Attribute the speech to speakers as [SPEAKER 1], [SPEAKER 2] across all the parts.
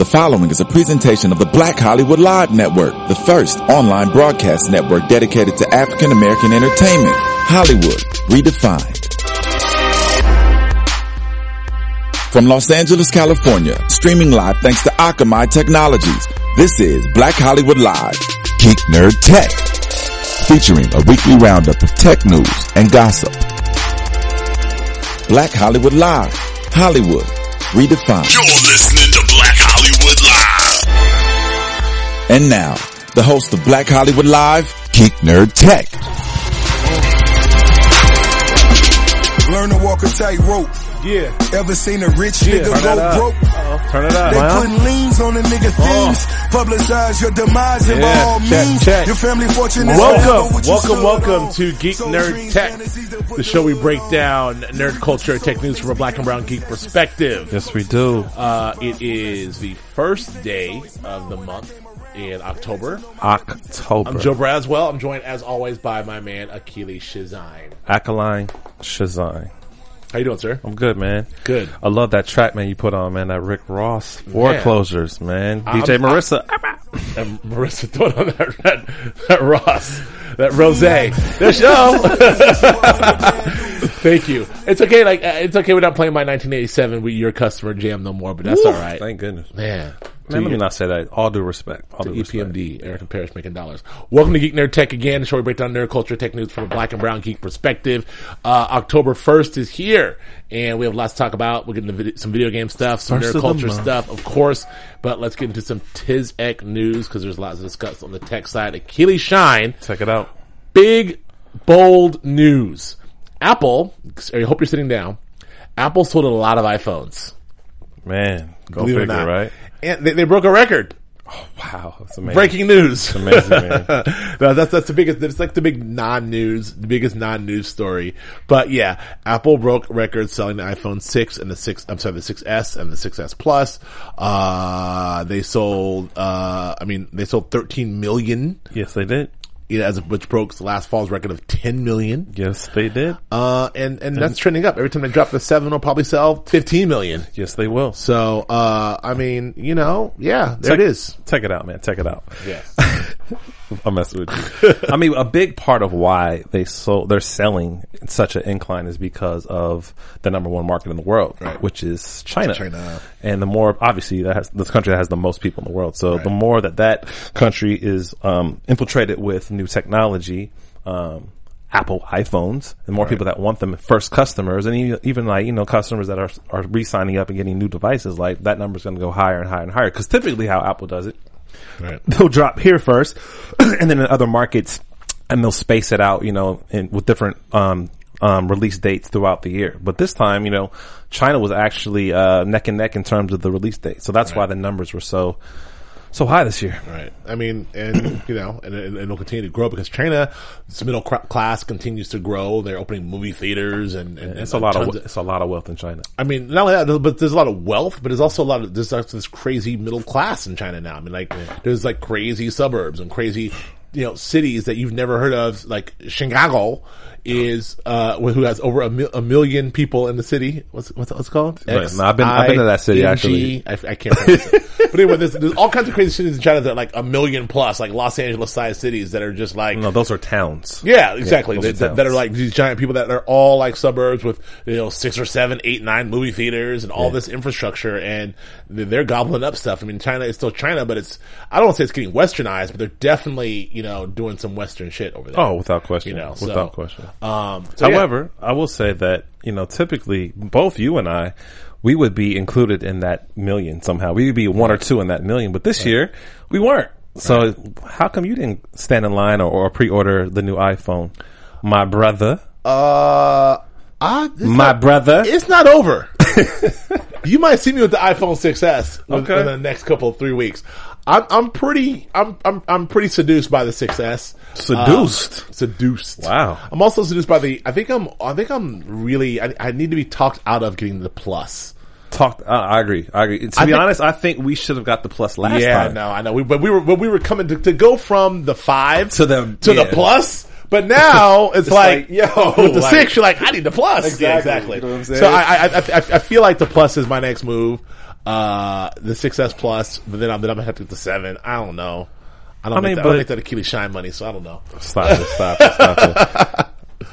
[SPEAKER 1] The following is a presentation of the Black Hollywood Live Network, the first online broadcast network dedicated to African American entertainment. Hollywood redefined. From Los Angeles, California, streaming live thanks to Akamai Technologies. This is Black Hollywood Live, Geek Nerd Tech, featuring a weekly roundup of tech news and gossip. Black Hollywood Live, Hollywood redefined. And now, the host of Black Hollywood Live, Geek Nerd Tech.
[SPEAKER 2] Learn to walk a tightrope.
[SPEAKER 3] Yeah.
[SPEAKER 2] Ever seen a rich
[SPEAKER 3] Yeah.
[SPEAKER 2] nigga
[SPEAKER 3] Turn
[SPEAKER 2] go
[SPEAKER 3] up.
[SPEAKER 2] broke?
[SPEAKER 3] Uh-oh. Turn it up.
[SPEAKER 2] They
[SPEAKER 3] Wow.
[SPEAKER 2] putting liens on the nigga themes. Publicize your demise and by all
[SPEAKER 3] check,
[SPEAKER 2] means.
[SPEAKER 3] check.
[SPEAKER 2] Your family fortune is
[SPEAKER 3] Welcome,
[SPEAKER 2] forever what you
[SPEAKER 3] welcome, welcome to Geek
[SPEAKER 2] So
[SPEAKER 3] Nerd Tech,
[SPEAKER 2] fantasies that put
[SPEAKER 3] the show we break down nerd culture, tech news from a black and brown geek perspective.
[SPEAKER 4] Yes, we do.
[SPEAKER 3] Uh, it is the first day of the month in October.
[SPEAKER 4] October.
[SPEAKER 3] I'm Joe Braswell. I'm joined as always by my man Akili Shazine.
[SPEAKER 4] Akaline Shazine.
[SPEAKER 3] How you doing, sir?
[SPEAKER 4] I'm good, man.
[SPEAKER 3] Good.
[SPEAKER 4] I love that track, man, you put on, man. That Rick Ross foreclosures, man. DJ
[SPEAKER 3] I'm-
[SPEAKER 4] Marissa.
[SPEAKER 3] And Marissa throwing on that, that, that Ross, that Rose. You go. Thank you. It's okay. Like uh, it's okay. We're not playing my 1987 with your customer jam no more, but that's all right.
[SPEAKER 4] Thank goodness.
[SPEAKER 3] Man,
[SPEAKER 4] Man, let me not say that. All due respect. All
[SPEAKER 3] to
[SPEAKER 4] due respect.
[SPEAKER 3] EPMD, Eric and Parrish making dollars. Welcome to Geek Nerd Tech again, the show we break down nerd culture, tech news from a black and brown geek perspective. Uh, October 1st is here, and we have lots to talk about. We're getting vid- some video game stuff, some
[SPEAKER 4] First
[SPEAKER 3] nerd culture stuff, of course, but let's get into some TizEck news, because there's lots to discuss on the tech side. Achilles Shine,
[SPEAKER 4] Check it out.
[SPEAKER 3] big, bold news. Apple, I hope you're sitting down, Apple sold a lot of iPhones.
[SPEAKER 4] Man, go
[SPEAKER 3] Believe
[SPEAKER 4] figure, right?
[SPEAKER 3] And they, they broke a record.
[SPEAKER 4] Wow, that's amazing.
[SPEAKER 3] Breaking news.
[SPEAKER 4] amazing, man.
[SPEAKER 3] no, that's that's the biggest. It's like the big non-news, the biggest non-news story. But yeah, Apple broke records selling the iPhone six and the six. I'm sorry, the 6s and the 6s Plus. Uh, they sold. Uh, I mean, they sold 13 million.
[SPEAKER 4] Yes, they did.
[SPEAKER 3] You know, as which broke the last fall's record of 10 million.
[SPEAKER 4] Yes, they did.
[SPEAKER 3] Uh, and and that's trending up. Every time they drop the seven, will probably sell 15 million.
[SPEAKER 4] Yes, they will.
[SPEAKER 3] So, uh, I mean, you know, yeah, there
[SPEAKER 4] Check-
[SPEAKER 3] it is.
[SPEAKER 4] Check it out, man. Check it out.
[SPEAKER 3] Yes.
[SPEAKER 4] I'm messing with you. I mean, a big part of why they sold, they're selling in such an incline is because of the number one market in the world,
[SPEAKER 3] Right.
[SPEAKER 4] which is China.
[SPEAKER 3] China.
[SPEAKER 4] And the more, obviously, that has the country that has the most people in the world. So the more that that country is um, infiltrated with new technology, um, Apple iPhones, and more people that want them first customers, and even, even like you know customers that are are re-signing up and getting new devices, like that number's going to go higher and higher and higher. Because typically, how Apple does it,
[SPEAKER 3] Right.
[SPEAKER 4] they'll drop here first, and then in other markets, and they'll space it out, you know, in, with different um, um, release dates throughout the year. But this time, you know, China was actually uh, neck and neck in terms of the release date, so that's why the numbers were so so high this year.
[SPEAKER 3] Right. I mean, and you know, and, and it'll continue to grow because China, its middle class continues to grow. They're opening movie theaters and, and
[SPEAKER 4] It's a lot
[SPEAKER 3] tons
[SPEAKER 4] of it's a lot of wealth in China.
[SPEAKER 3] I mean, not only that, but there's a lot of wealth, but there's also a lot of there's this crazy middle class in China now. I mean, like there's like crazy suburbs and crazy, you know, cities that you've never heard of. Like Chicago is uh who has over a, mil- a million people in the city. What's what's, what's it called?
[SPEAKER 4] No, I've been- I've been to that city,
[SPEAKER 3] actually. I can't pronounce it. But anyway, there's, there's all kinds of crazy cities in China that are like a million plus, like Los Angeles sized cities that are just like
[SPEAKER 4] No, those are towns.
[SPEAKER 3] yeah, exactly.
[SPEAKER 4] are
[SPEAKER 3] that, that, that are like these giant people that are all like suburbs with you know six or seven, eight, nine movie theaters and all this infrastructure, and they're gobbling up stuff. I mean, China is still China, but it's I don't want to say it's getting westernized, but they're definitely you know doing some western shit over there.
[SPEAKER 4] Oh, without question.
[SPEAKER 3] you know, so,
[SPEAKER 4] without question.
[SPEAKER 3] Um, so yeah.
[SPEAKER 4] However, I will say that, you know, typically both you and I, we would be included in that million somehow. We would be one or two in that million, but this year we weren't. So how come you didn't stand in line or, or pre-order the new iPhone? My brother,
[SPEAKER 3] uh, I,
[SPEAKER 4] my
[SPEAKER 3] not-
[SPEAKER 4] brother.
[SPEAKER 3] It's not over. you might see me with the iPhone 6s
[SPEAKER 4] Okay.
[SPEAKER 3] in the next couple of three weeks. I'm I'm pretty I'm I'm I'm pretty seduced by the 6s.
[SPEAKER 4] Seduced?
[SPEAKER 3] Um, seduced.
[SPEAKER 4] Wow.
[SPEAKER 3] I'm also seduced by the. I think I'm. I think I'm really. I, I need to be talked out of getting the plus.
[SPEAKER 4] Talked. Uh, I agree. I agree. To
[SPEAKER 3] I
[SPEAKER 4] be
[SPEAKER 3] think-
[SPEAKER 4] honest, I think we should have got the plus last
[SPEAKER 3] yeah,
[SPEAKER 4] time.
[SPEAKER 3] no, I know. We, but we were but we were coming to, to go from the five
[SPEAKER 4] To the-
[SPEAKER 3] to the plus. But now it's, like,
[SPEAKER 4] like, yo,
[SPEAKER 3] with the
[SPEAKER 4] like-
[SPEAKER 3] six, you're like, I need the plus. Yeah,
[SPEAKER 4] Exactly.
[SPEAKER 3] exactly.
[SPEAKER 4] You know what I'm saying?
[SPEAKER 3] So I, I, I, I feel like the plus is my next move. Uh, the 6S Plus, but then I'm, then I'm gonna have to get the 7. I don't know. I don't
[SPEAKER 4] I
[SPEAKER 3] make
[SPEAKER 4] mean,
[SPEAKER 3] that, I don't make that Achilles shine money, so I don't know.
[SPEAKER 4] Stop it! Stop it! Stop it!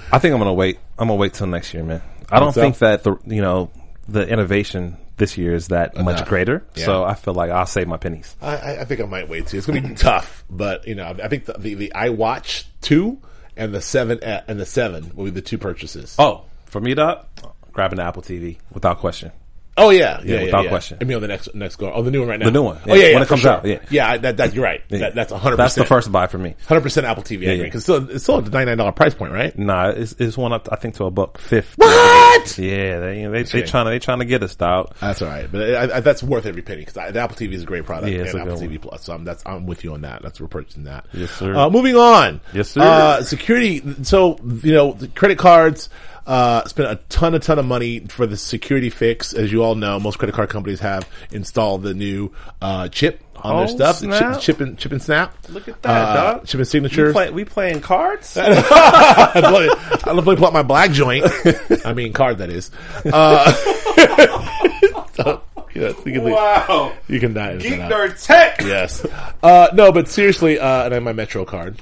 [SPEAKER 4] I think I'm gonna wait. I'm gonna wait till next year, man. I don't
[SPEAKER 3] so?
[SPEAKER 4] think that the you know the innovation this year is that much
[SPEAKER 3] Enough.
[SPEAKER 4] greater.
[SPEAKER 3] Yeah.
[SPEAKER 4] So I feel like I'll save my pennies.
[SPEAKER 3] I, I, think I might wait too. It's gonna be tough, but you know, I think the, the, the iWatch 2 and the 7, uh, and the 7 will be the two purchases.
[SPEAKER 4] Oh, for me, Doc, grabbing the Apple TV without question.
[SPEAKER 3] Oh yeah, yeah, yeah,
[SPEAKER 4] without
[SPEAKER 3] yeah.
[SPEAKER 4] question.
[SPEAKER 3] I mean, on the next next go. Oh, the new one right now.
[SPEAKER 4] The new one,
[SPEAKER 3] Oh
[SPEAKER 4] yeah,
[SPEAKER 3] yeah, yeah
[SPEAKER 4] when it comes
[SPEAKER 3] sure.
[SPEAKER 4] out, yeah.
[SPEAKER 3] yeah. That, that you're right. That, that's hundred.
[SPEAKER 4] That's the first buy for me.
[SPEAKER 3] hundred percent Apple TV. I
[SPEAKER 4] Yeah.
[SPEAKER 3] Because still, it's still at the ninety nine dollar price point, right?
[SPEAKER 4] Nah, it's, it's one up. I think to a buck fifty.
[SPEAKER 3] What?
[SPEAKER 4] Yeah, they they, they trying to they trying to get us, dog.
[SPEAKER 3] That's all right, but I, I, that's worth every penny because the Apple TV is a great product
[SPEAKER 4] Yeah, it's
[SPEAKER 3] and
[SPEAKER 4] a
[SPEAKER 3] Apple TV Plus. So I'm that's I'm with you on that. That's we're purchasing that.
[SPEAKER 4] Yes, sir.
[SPEAKER 3] Uh, moving on.
[SPEAKER 4] Yes, sir.
[SPEAKER 3] Uh, security. So you know, the credit cards. Uh, spent a ton, a ton of money for the security fix. As you all know, most credit card companies have installed the new uh, chip on their
[SPEAKER 4] Oh,
[SPEAKER 3] stuff. The chip, chip and chip and snap.
[SPEAKER 4] Look at that,
[SPEAKER 3] uh,
[SPEAKER 4] dog.
[SPEAKER 3] Chip and signature.
[SPEAKER 4] We, play, we playing cards?
[SPEAKER 3] I love it. I love to pull out my black joint. I mean, card that is. Uh, so, yes, you can leave-
[SPEAKER 4] wow.
[SPEAKER 3] You can die.
[SPEAKER 4] Geek. Nerd Tech.
[SPEAKER 3] Yes. Uh, no, but seriously, uh, and I have my Metro card.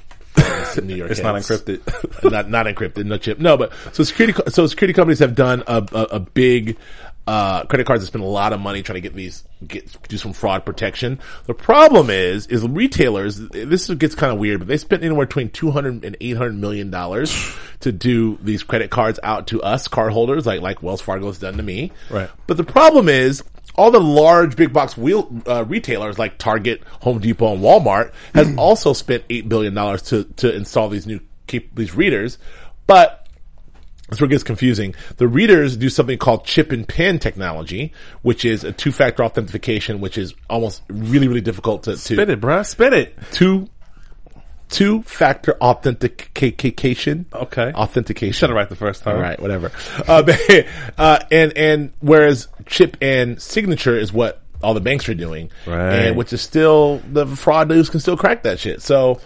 [SPEAKER 3] New York
[SPEAKER 4] It's not encrypted.
[SPEAKER 3] not not encrypted, no chip. No, but so security so security companies have done a a, a big uh, credit cards have spent a lot of money trying to get these get do some fraud protection. The problem is is retailers. This gets kind of weird, but they spent anywhere between 200 and 800 million dollars to do these credit cards out to us cardholders, like like Wells Fargo has done to me.
[SPEAKER 4] Right.
[SPEAKER 3] But the problem is all the large big box wheel uh, retailers like Target, Home Depot, and Walmart has also spent eight billion dollars to to install these new keep these readers, but that's where it gets confusing. The readers do something called chip and pin technology, which is a two-factor authentication, which is almost really, really difficult to, to
[SPEAKER 4] Spit it, bruh. Spit it.
[SPEAKER 3] two two-factor authentication.
[SPEAKER 4] Okay.
[SPEAKER 3] authentication.
[SPEAKER 4] Right the first time.
[SPEAKER 3] All right, whatever. Uh, but, uh, and and whereas chip and signature is what all the banks are doing,
[SPEAKER 4] Right.
[SPEAKER 3] And which is still the fraud dudes can still crack that shit. So,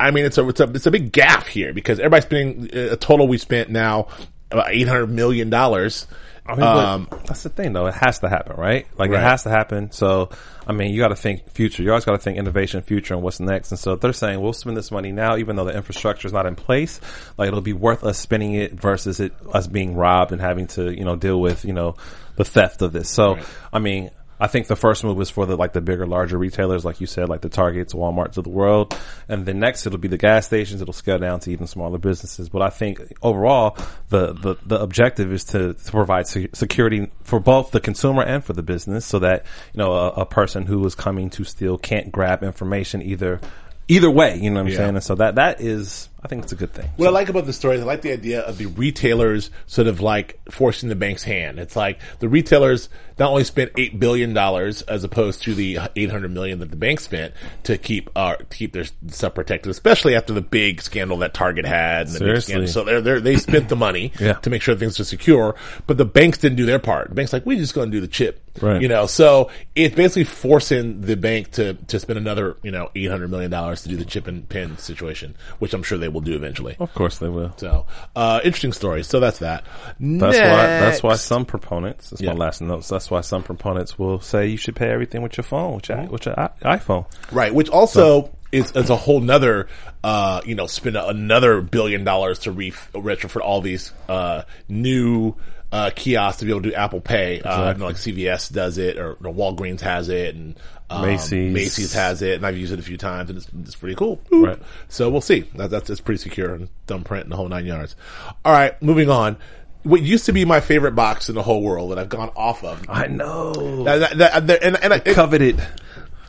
[SPEAKER 3] I mean, it's a it's a it's a big gap here because everybody's spending uh, a total we spent now about eight hundred million dollars.
[SPEAKER 4] I mean,
[SPEAKER 3] Um,
[SPEAKER 4] that's the thing, though. It has to happen, right? Like
[SPEAKER 3] Right.
[SPEAKER 4] it has to happen. So, I mean, you got to think future. You always got to think innovation, future, and what's next. And so they're saying we'll spend this money now, even though the infrastructure is not in place. Like it'll be worth us spending it versus it us being robbed and having to you know deal with you know the theft of this. So, I mean. I think the first move is for the like the bigger, larger retailers, like you said, like the Targets, Walmarts of the world, and then next it'll be the gas stations. It'll scale down to even smaller businesses. But I think overall, the the, the objective is to, to provide se- security for both the consumer and for the business, so that you know a, a person who is coming to steal can't grab information either either way. You know what I'm
[SPEAKER 3] Yeah.
[SPEAKER 4] saying? And so that that is, I think it's a good thing.
[SPEAKER 3] What I like about the story is I like the idea of the retailers sort of like forcing the bank's hand. It's like the retailers not only spent eight billion dollars as opposed to the eight hundred million that the bank spent to keep uh, to keep their stuff protected, especially after the big scandal that Target had. And the
[SPEAKER 4] Seriously.
[SPEAKER 3] scandal. So they're, they're, they spent the money
[SPEAKER 4] Yeah.
[SPEAKER 3] to make sure things are secure, but the banks didn't do their part. The bank's like, we're just going to do the chip.
[SPEAKER 4] Right.
[SPEAKER 3] You know, so it's basically forcing the bank to, to spend another, you know, eight hundred million dollars to do the chip and pin situation, which I'm sure they will do eventually.
[SPEAKER 4] Of course they will.
[SPEAKER 3] So, uh, interesting story. So that's that.
[SPEAKER 4] That's why. That's why some proponents. That's
[SPEAKER 3] Yeah.
[SPEAKER 4] my last notes. That's why some proponents will say you should pay everything with your phone, with your with your i- iPhone.
[SPEAKER 3] Right. Which also is, is a whole nother, uh, you know, spend another billion dollars to re- retrofit all these, uh, new, uh, kiosks to be able to do Apple Pay. Uh, I know like CVS does it or, or Walgreens has it and, um,
[SPEAKER 4] Macy's.
[SPEAKER 3] Macy's has it and I've used it a few times and it's, it's pretty cool.
[SPEAKER 4] Right.
[SPEAKER 3] So we'll see. That, that's, it's pretty secure and thumbprint and the whole nine yards. All right. Moving on. What used to be my favorite box in the whole world that I've gone off of.
[SPEAKER 4] I know.
[SPEAKER 3] That- that- that- and, and, and,
[SPEAKER 4] Coveted.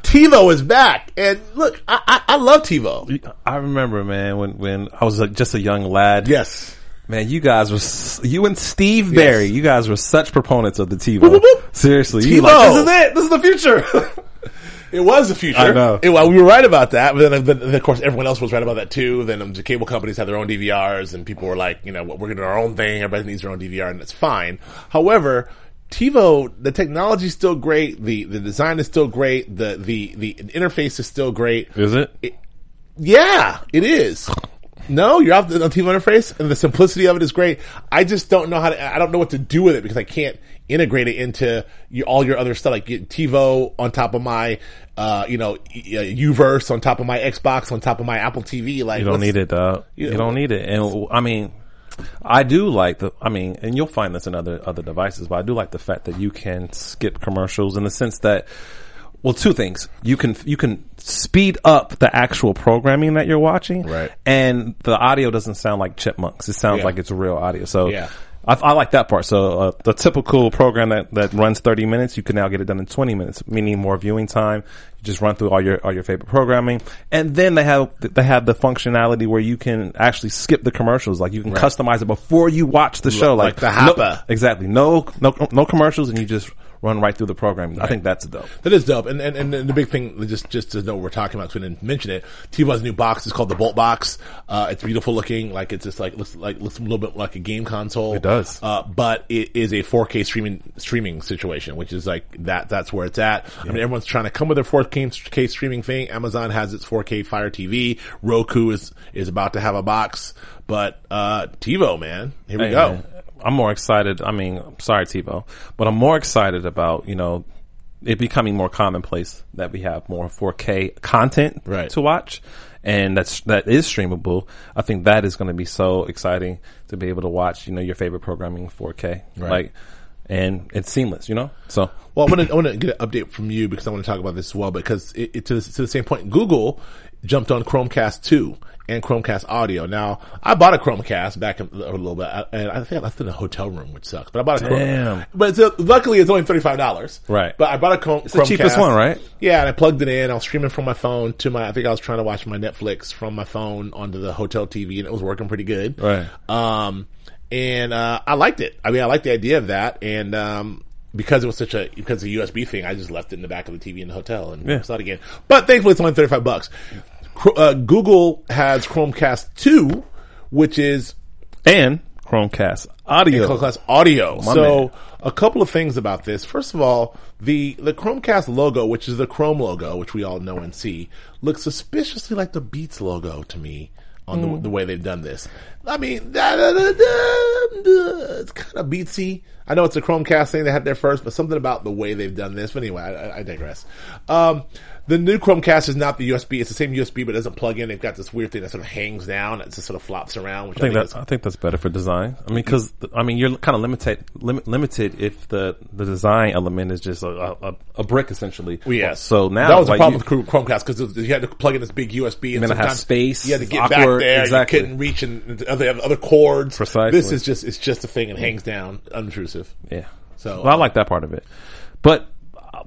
[SPEAKER 3] TiVo is back, and look, I, I, I love TiVo.
[SPEAKER 4] I remember, man, when when I was just a young lad.
[SPEAKER 3] Yes,
[SPEAKER 4] Man, you guys were you and Steve Barry. You guys were such proponents of the TiVo. Seriously, you
[SPEAKER 3] TiVo.
[SPEAKER 4] like this is it. This is the future.
[SPEAKER 3] it was the future.
[SPEAKER 4] I know.
[SPEAKER 3] It- well, we were right about that, but then, then, then, of course everyone else was right about that too. Then um, the cable companies had their own DVRs, and people were like, you know, we're going to do our own thing. Everybody needs their own DVR, and that's fine. However. TiVo, the technology is still great. The the design is still great. The the the interface is still great.
[SPEAKER 4] is it?
[SPEAKER 3] Yeah, it is. No, you're off the on TV interface, and the simplicity of it is great. I just don't know how to. I don't know what to do with it because I can't integrate it into your, all your other stuff, like TiVo on top of my, uh, you know, UVerse on top of my Xbox on top of my Apple TV. Like
[SPEAKER 4] You don't need it, dog.
[SPEAKER 3] Yeah.
[SPEAKER 4] You don't need it. And I mean, I do like the, I mean, and you'll find this in other, other devices, but I do like the fact that you can skip commercials in the sense that, well, two things. You can, you can speed up the actual programming that you're watching.
[SPEAKER 3] Right.
[SPEAKER 4] And the audio doesn't sound like chipmunks. It sounds
[SPEAKER 3] Yeah.
[SPEAKER 4] like it's real audio. So
[SPEAKER 3] Yeah.
[SPEAKER 4] I, I like that part. So uh, the typical program that, that runs 30 minutes, you can now get it done in 20 minutes, meaning more viewing time. You just run through all your all your favorite programming, and then they have they have the functionality where you can actually skip the commercials. Like you can customize it before you watch the show.
[SPEAKER 3] like the
[SPEAKER 4] no- exactly. No no no commercials, and you just run right through the programming. I think that's dope.
[SPEAKER 3] That is dope, and, and and the big thing, just just to know what we're talking about, because we didn't mention it. TiVo's new box is called the Bolt Box. Uh, it's beautiful looking, like it's just like looks like looks a little bit like a game console.
[SPEAKER 4] It does.
[SPEAKER 3] uh, but it is a 4K streaming streaming situation, which is like that. That's where it's at. I mean, everyone's trying to come with their 4K streaming thing. Amazon has its 4K Fire TV. Roku is is about to have a box, but uh, TiVo, man, here we
[SPEAKER 4] Hey,
[SPEAKER 3] go.
[SPEAKER 4] man, I'm more excited. I mean, sorry, TiVo, but I'm more excited about, you know, it becoming more commonplace that we have more 4K content
[SPEAKER 3] Right.
[SPEAKER 4] to watch. And that's, that is streamable. I think that is going to be so exciting to be able to watch, you know, your favorite programming in 4K.
[SPEAKER 3] Right.
[SPEAKER 4] Like, and it's seamless, you know? So,
[SPEAKER 3] Well, I want to I want to get an update from you because I want to talk about this as well. Because it, it, to, the, to the same point, Google jumped on Chromecast two and Chromecast audio. Now, I bought a Chromecast back in, a little bit, and I think I left it in a hotel room, which sucks. But I bought a
[SPEAKER 4] Damn.
[SPEAKER 3] But it's, uh, luckily, it's only thirty five dollars.
[SPEAKER 4] Right.
[SPEAKER 3] But I bought a Chrome.
[SPEAKER 4] It's the cheapest one, right?
[SPEAKER 3] Yeah, and I plugged it in. I was streaming from my phone to my. I think I was trying to watch my Netflix from my phone onto the hotel TV, and it was working pretty good.
[SPEAKER 4] Right.
[SPEAKER 3] Um, and uh, I liked it. I mean, I liked the idea of that, and um, because it was such a because the USB thing, I just left it in the back of the TV in the hotel and
[SPEAKER 4] Yeah.
[SPEAKER 3] saw it again. But thankfully, it's only thirty five bucks. Uh, Google has Chromecast two, which is
[SPEAKER 4] and Chromecast audio.
[SPEAKER 3] Chromecast audio.
[SPEAKER 4] My
[SPEAKER 3] so
[SPEAKER 4] man.
[SPEAKER 3] a couple of things about this. First of all, the the Chromecast logo, which is the Chrome logo, which we all know and see, looks suspiciously like the Beats logo to me on
[SPEAKER 4] Hmm.
[SPEAKER 3] the, the way they've done this. I mean, da, da, da, it's kind of beatsy. I know it's a Chromecast thing they had there first, but something about the way they've done this. But anyway, I, I digress. Um, the new Chromecast is not the USB. It's the same USB, but it doesn't plug in. They've got this weird thing that sort of hangs down. It just sort of flops around, which
[SPEAKER 4] I think
[SPEAKER 3] I
[SPEAKER 4] that
[SPEAKER 3] think
[SPEAKER 4] I think that's better for design. I mean, because I mean, you're kind of limited lim- limited if the the design element is just a a, a brick essentially.
[SPEAKER 3] Well, yes.
[SPEAKER 4] So now
[SPEAKER 3] that was the
[SPEAKER 4] like,
[SPEAKER 3] problem
[SPEAKER 4] you-
[SPEAKER 3] with Chrome- Chromecast because you had to plug in this big USB and
[SPEAKER 4] Then
[SPEAKER 3] sometimes
[SPEAKER 4] space,
[SPEAKER 3] You had to get
[SPEAKER 4] awkward,
[SPEAKER 3] back there.
[SPEAKER 4] exactly.
[SPEAKER 3] You couldn't reach and other other cords.
[SPEAKER 4] Precisely.
[SPEAKER 3] This is just it's just a thing and hangs down, unobtrusive.
[SPEAKER 4] Yeah.
[SPEAKER 3] So,
[SPEAKER 4] well, I like that part of it. But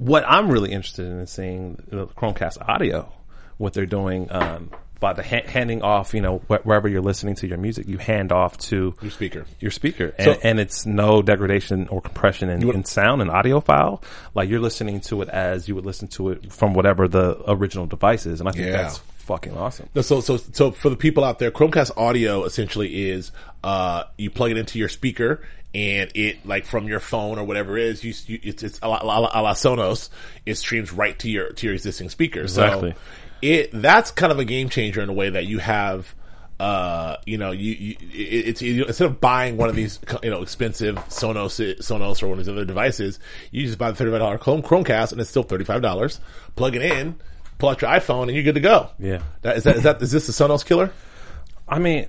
[SPEAKER 4] what I'm really interested in is seeing the Chromecast audio, what they're doing, um, by the ha- handing off, you know, wh- wherever you're listening to your music, you hand off to
[SPEAKER 3] Your speaker.
[SPEAKER 4] your speaker, and,
[SPEAKER 3] So-
[SPEAKER 4] and it's no degradation or compression in, in sound and audio file. Like you're listening to it as you would listen to it from whatever the original device is, and I think
[SPEAKER 3] Yeah.
[SPEAKER 4] that's fucking awesome.
[SPEAKER 3] No, so so so for the people out there, Chromecast audio essentially is uh you plug it into your speaker and it like from your phone or whatever it is, you, you it's it's a la, a la, a la Sonos, it streams right to your to your existing speaker.
[SPEAKER 4] Exactly.
[SPEAKER 3] So it that's kind of a game changer in a way that you have. Uh, you know, you, you it, it's you, instead of buying one of these, you know, expensive Sonos, Sonos or one of these other devices, you just buy the thirty-five dollar Chromecast, and it's still thirty-five dollars. Plug it in, pull out your iPhone, and you're good to go.
[SPEAKER 4] Yeah.
[SPEAKER 3] That, is that is that is this the Sonos killer?
[SPEAKER 4] I mean,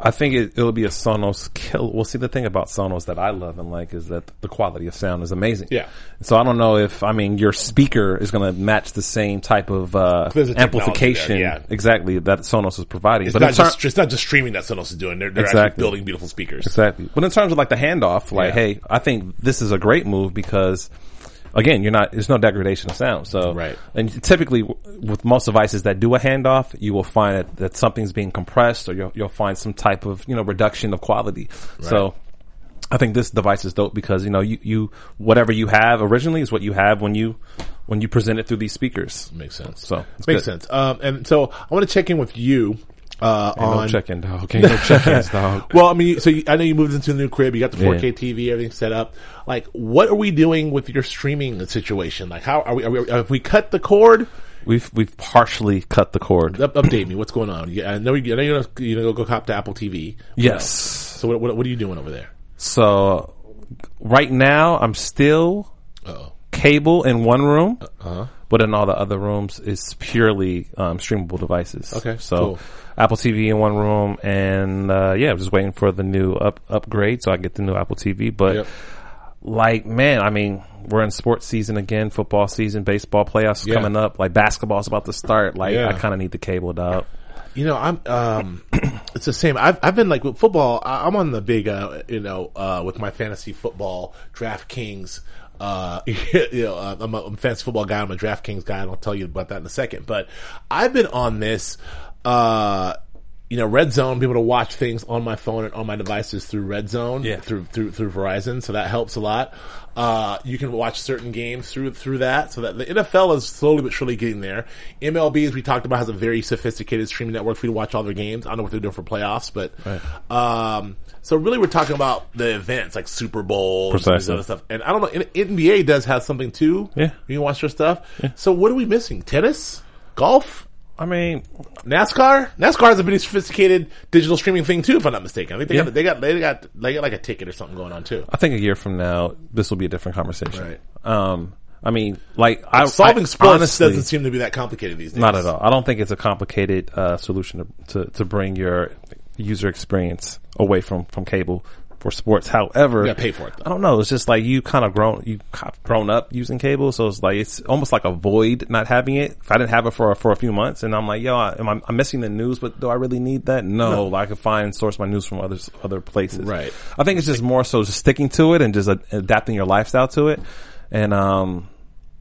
[SPEAKER 4] I think it, it'll be a Sonos kill. Well, see, the thing about Sonos that I love and like is that the quality of sound is amazing.
[SPEAKER 3] Yeah.
[SPEAKER 4] So I don't know if I mean your speaker is going to match the same type of uh,
[SPEAKER 3] There's a technology
[SPEAKER 4] amplification,
[SPEAKER 3] yeah.
[SPEAKER 4] exactly that Sonos is providing.
[SPEAKER 3] It's
[SPEAKER 4] but
[SPEAKER 3] not
[SPEAKER 4] ter-
[SPEAKER 3] just it's not just streaming that Sonos is doing. They're, they're actually
[SPEAKER 4] Exactly.
[SPEAKER 3] building beautiful speakers.
[SPEAKER 4] Exactly. But in terms of like the handoff, like,
[SPEAKER 3] Yeah.
[SPEAKER 4] hey, I think this is a great move because again, you're not, there's no degradation of sound. So,
[SPEAKER 3] Right.
[SPEAKER 4] And typically with most devices that do a handoff, you will find that, that something's being compressed or you'll, you'll find some type of, you know, reduction of quality. So, I think this device is dope because, you know, you, you, whatever you have originally is what you have when you, when you present it through these speakers.
[SPEAKER 3] Makes sense.
[SPEAKER 4] So,
[SPEAKER 3] makes
[SPEAKER 4] good.
[SPEAKER 3] sense. Um, and so I want to check in with you uh,
[SPEAKER 4] Ain't no
[SPEAKER 3] on
[SPEAKER 4] check-in, dog. Ain't no check-ins, dog.
[SPEAKER 3] Well, I mean, so you, I know you moved into the new crib. You got the 4K
[SPEAKER 4] Yeah.
[SPEAKER 3] TV, everything set up. Like, what are we doing with your streaming situation? Like, how are we? Are we have we cut the cord?
[SPEAKER 4] We've we've partially cut the cord.
[SPEAKER 3] Up, update me. What's going on? You- I know you. I know you're gonna, you're gonna go cop to Apple TV.
[SPEAKER 4] Yes.
[SPEAKER 3] else? So what, what, what are you doing over there?
[SPEAKER 4] So right now I'm still
[SPEAKER 3] Oh,
[SPEAKER 4] cable in one room,
[SPEAKER 3] uh-huh.
[SPEAKER 4] But in all the other rooms is purely um, streamable devices.
[SPEAKER 3] Okay,
[SPEAKER 4] so
[SPEAKER 3] cool.
[SPEAKER 4] Apple TV in one room, and uh, yeah, I'm just waiting for the new up upgrade so I get the new Apple TV. But
[SPEAKER 3] Yep.
[SPEAKER 4] like, man, I mean, we're in sports season again, football season, baseball playoffs
[SPEAKER 3] Yeah.
[SPEAKER 4] coming up, like basketball's about to start. Like,
[SPEAKER 3] Yeah.
[SPEAKER 4] I kind of need the cable dog.
[SPEAKER 3] You know, I'm. Um, it's the same. I've I've been like with football. I'm on the big, uh, you know, uh, with my fantasy football DraftKings. Uh, you know, uh, I'm a, I'm a fantasy football guy. I'm a DraftKings guy, and I'll tell you about that in a second. But I've been on this. Uh, you know, Red Zone, be able to watch things on my phone and on my devices through Red Zone,
[SPEAKER 4] Yeah.
[SPEAKER 3] through through through Verizon, so that helps a lot. Uh, you can watch certain games through through that, so that the NFL is slowly but surely getting there. MLB, as we talked about, has a very sophisticated streaming network for you to watch all their games. I don't know what they're doing for playoffs, but um, so really, we're talking about the events like Super Bowl, and this other stuff. And I don't know, NBA does have something too.
[SPEAKER 4] Yeah.
[SPEAKER 3] you can watch their stuff. So what are we missing? Tennis, golf.
[SPEAKER 4] I mean,
[SPEAKER 3] NASCAR, NASCAR is a pretty sophisticated digital streaming thing too, if I'm not mistaken. I think they
[SPEAKER 4] Yeah.
[SPEAKER 3] got they got they got they got like a ticket or something going on too.
[SPEAKER 4] I think a year from now, this will be a different conversation.
[SPEAKER 3] Right.
[SPEAKER 4] Um, I mean, like I,
[SPEAKER 3] Solving
[SPEAKER 4] I,
[SPEAKER 3] sports
[SPEAKER 4] honestly,
[SPEAKER 3] doesn't seem to be that complicated these days.
[SPEAKER 4] Not at all. I don't think it's a complicated uh, solution to, to to bring your user experience away from from cable for sports. However,
[SPEAKER 3] You gotta pay for it, though.
[SPEAKER 4] I don't know. It's just like you kind of grown you grown up using cable, so it's like it's almost like a void not having it. If I didn't have it for for a few months, and I'm like, yo, I, am I, I'm missing the news, but do I really need that? No, Like, I can find source my news from other other places.
[SPEAKER 3] Right.
[SPEAKER 4] I think it's just more so just sticking to it and just uh, adapting your lifestyle to it, and um.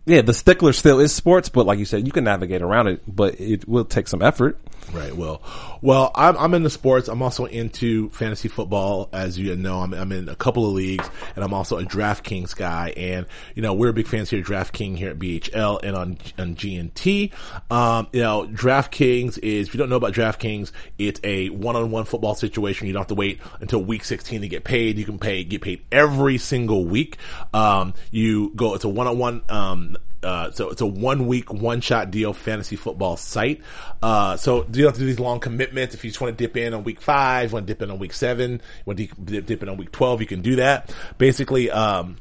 [SPEAKER 4] Yeah, the stickler still is sports, but like you said, you can navigate around it, but it will take some effort.
[SPEAKER 3] Right. Well, well, I'm, I'm into sports. I'm also into fantasy football. As you know, I'm, I'm in a couple of leagues and I'm also a DraftKings guy. And, you know, we're big fans here at DraftKings here at BHL and on, on GNT. Um, you know, DraftKings is, if you don't know about DraftKings, it's a one-on-one football situation. You don't have to wait until week 16 to get paid. You can pay, get paid every single week. Um, you go, it's a one-on-one, um, uh, so it's a one week, one shot deal fantasy football site. Uh, so you don't have to do these long commitments. If you just want to dip in on week five, want to dip in on week seven, want to dip, in on week 12, you can do that. Basically, um,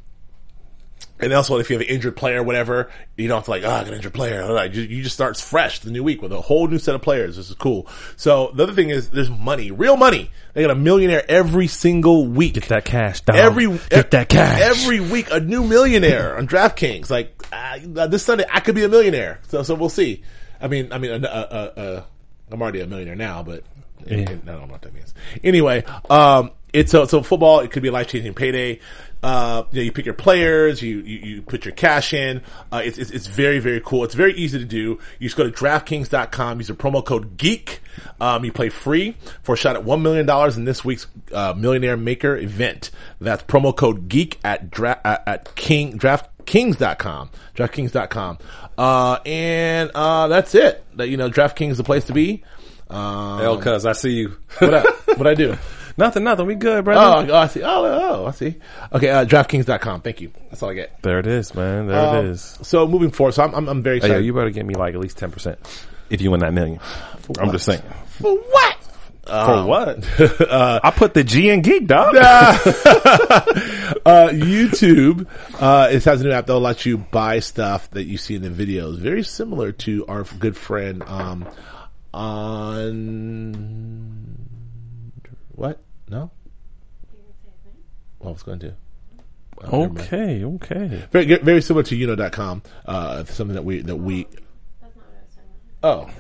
[SPEAKER 3] and also, if you have an injured player, or whatever, you don't have to like, oh, I got an injured player. You, you just start fresh the new week with a whole new set of players. This is cool. So the other thing is, there's money, real money. They got a millionaire every single week.
[SPEAKER 4] Get that cash, dog.
[SPEAKER 3] Every
[SPEAKER 4] Get that cash.
[SPEAKER 3] Every week, a new millionaire on DraftKings. Like uh, this Sunday, I could be a millionaire. So, so we'll see. I mean, I mean, uh, uh, uh, I'm already a millionaire now, but
[SPEAKER 4] Yeah.
[SPEAKER 3] I don't know what that means. Anyway, um, it's so so football. It could be a life changing payday. Uh, you know, you pick your players, you, you, you put your cash in. Uh, it's, it's, it's very, very cool. It's very easy to do. You just go to DraftKings.com, use the promo code GEEK. Um, you play free for a shot at $1 million in this week's, uh, Millionaire Maker event. That's promo code GEEK at dra- at, at King, DraftKings.com, DraftKings.com. Uh, and, uh, that's it. That, you know, DraftKings is the place to be. Um,
[SPEAKER 4] L, cuz I see you.
[SPEAKER 3] what up? What I do?
[SPEAKER 4] Nothing, nothing. We good,
[SPEAKER 3] Oh,
[SPEAKER 4] brother.
[SPEAKER 3] oh, I see. Oh, oh, I see. Okay, uh, DraftKings.com. Thank you. That's all I get.
[SPEAKER 4] there it is, man. There it
[SPEAKER 3] Um,
[SPEAKER 4] is.
[SPEAKER 3] So moving forward, so I'm, I'm, I'm very
[SPEAKER 4] Hey, yo,
[SPEAKER 3] excited.
[SPEAKER 4] you better give me like at least ten percent if you win that million. I'm
[SPEAKER 3] what?
[SPEAKER 4] just saying.
[SPEAKER 3] For what?
[SPEAKER 4] For what? uh, I put the G in geek, dog.
[SPEAKER 3] uh, YouTube uh, it has a new app that'll let you buy stuff that you see in the videos, very similar to our good friend um, on what? No, what was going to? Oh, never
[SPEAKER 4] okay, okay.
[SPEAKER 3] Very, very similar to Uno.com. Uh, something that we that we. Oh.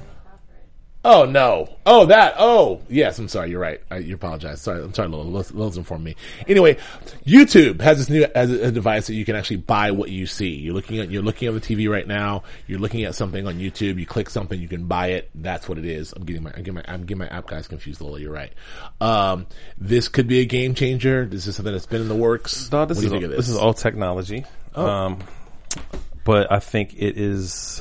[SPEAKER 3] Oh no! Oh that! Oh yes, I'm sorry. You're right. I, you apologize. Sorry, I'm sorry. Lil, Lil, Lil's informed me. Anyway, YouTube has this new has a device that you can actually buy what you see. You're looking at you're looking at the TV right now. You're looking at something on YouTube. You click something, you can buy it. That's what it is. I'm getting my I'm getting my I'm getting my app guys confused. Lil, you're right. Um, this could be a game changer. This is something that's been in the works.
[SPEAKER 4] Dog, this
[SPEAKER 3] what do
[SPEAKER 4] is
[SPEAKER 3] think of
[SPEAKER 4] this is all technology. Um, but I think it is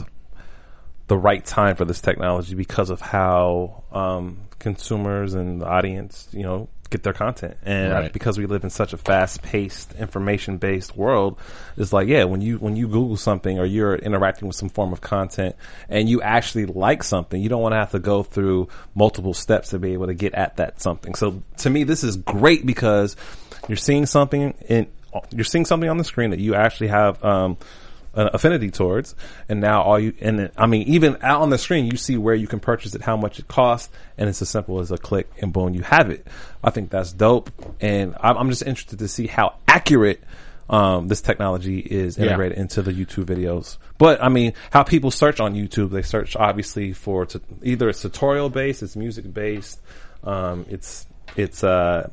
[SPEAKER 4] the right time for this technology because of how um, consumers and the audience, you know, get their content. And
[SPEAKER 3] Right.
[SPEAKER 4] because we live in such a fast paced, information based world, it's like, yeah, when you, when you Google something or you're interacting with some form of content and you actually like something, you don't want to have to go through multiple steps to be able to get at that something. So to me, this is great because you're seeing something in, you're seeing something on the screen that you actually have, um, an affinity towards, and now all you and I mean even out on the screen you see where you can purchase it, how much it costs, and it's as simple as a click and boom, you have it. I think that's dope, and I'm, I'm just interested to see how accurate um, this technology is
[SPEAKER 3] Yeah.
[SPEAKER 4] integrated into the YouTube videos. But I mean, how people search on YouTube, they search obviously for t- either it's tutorial based, it's music based, um, it's it's uh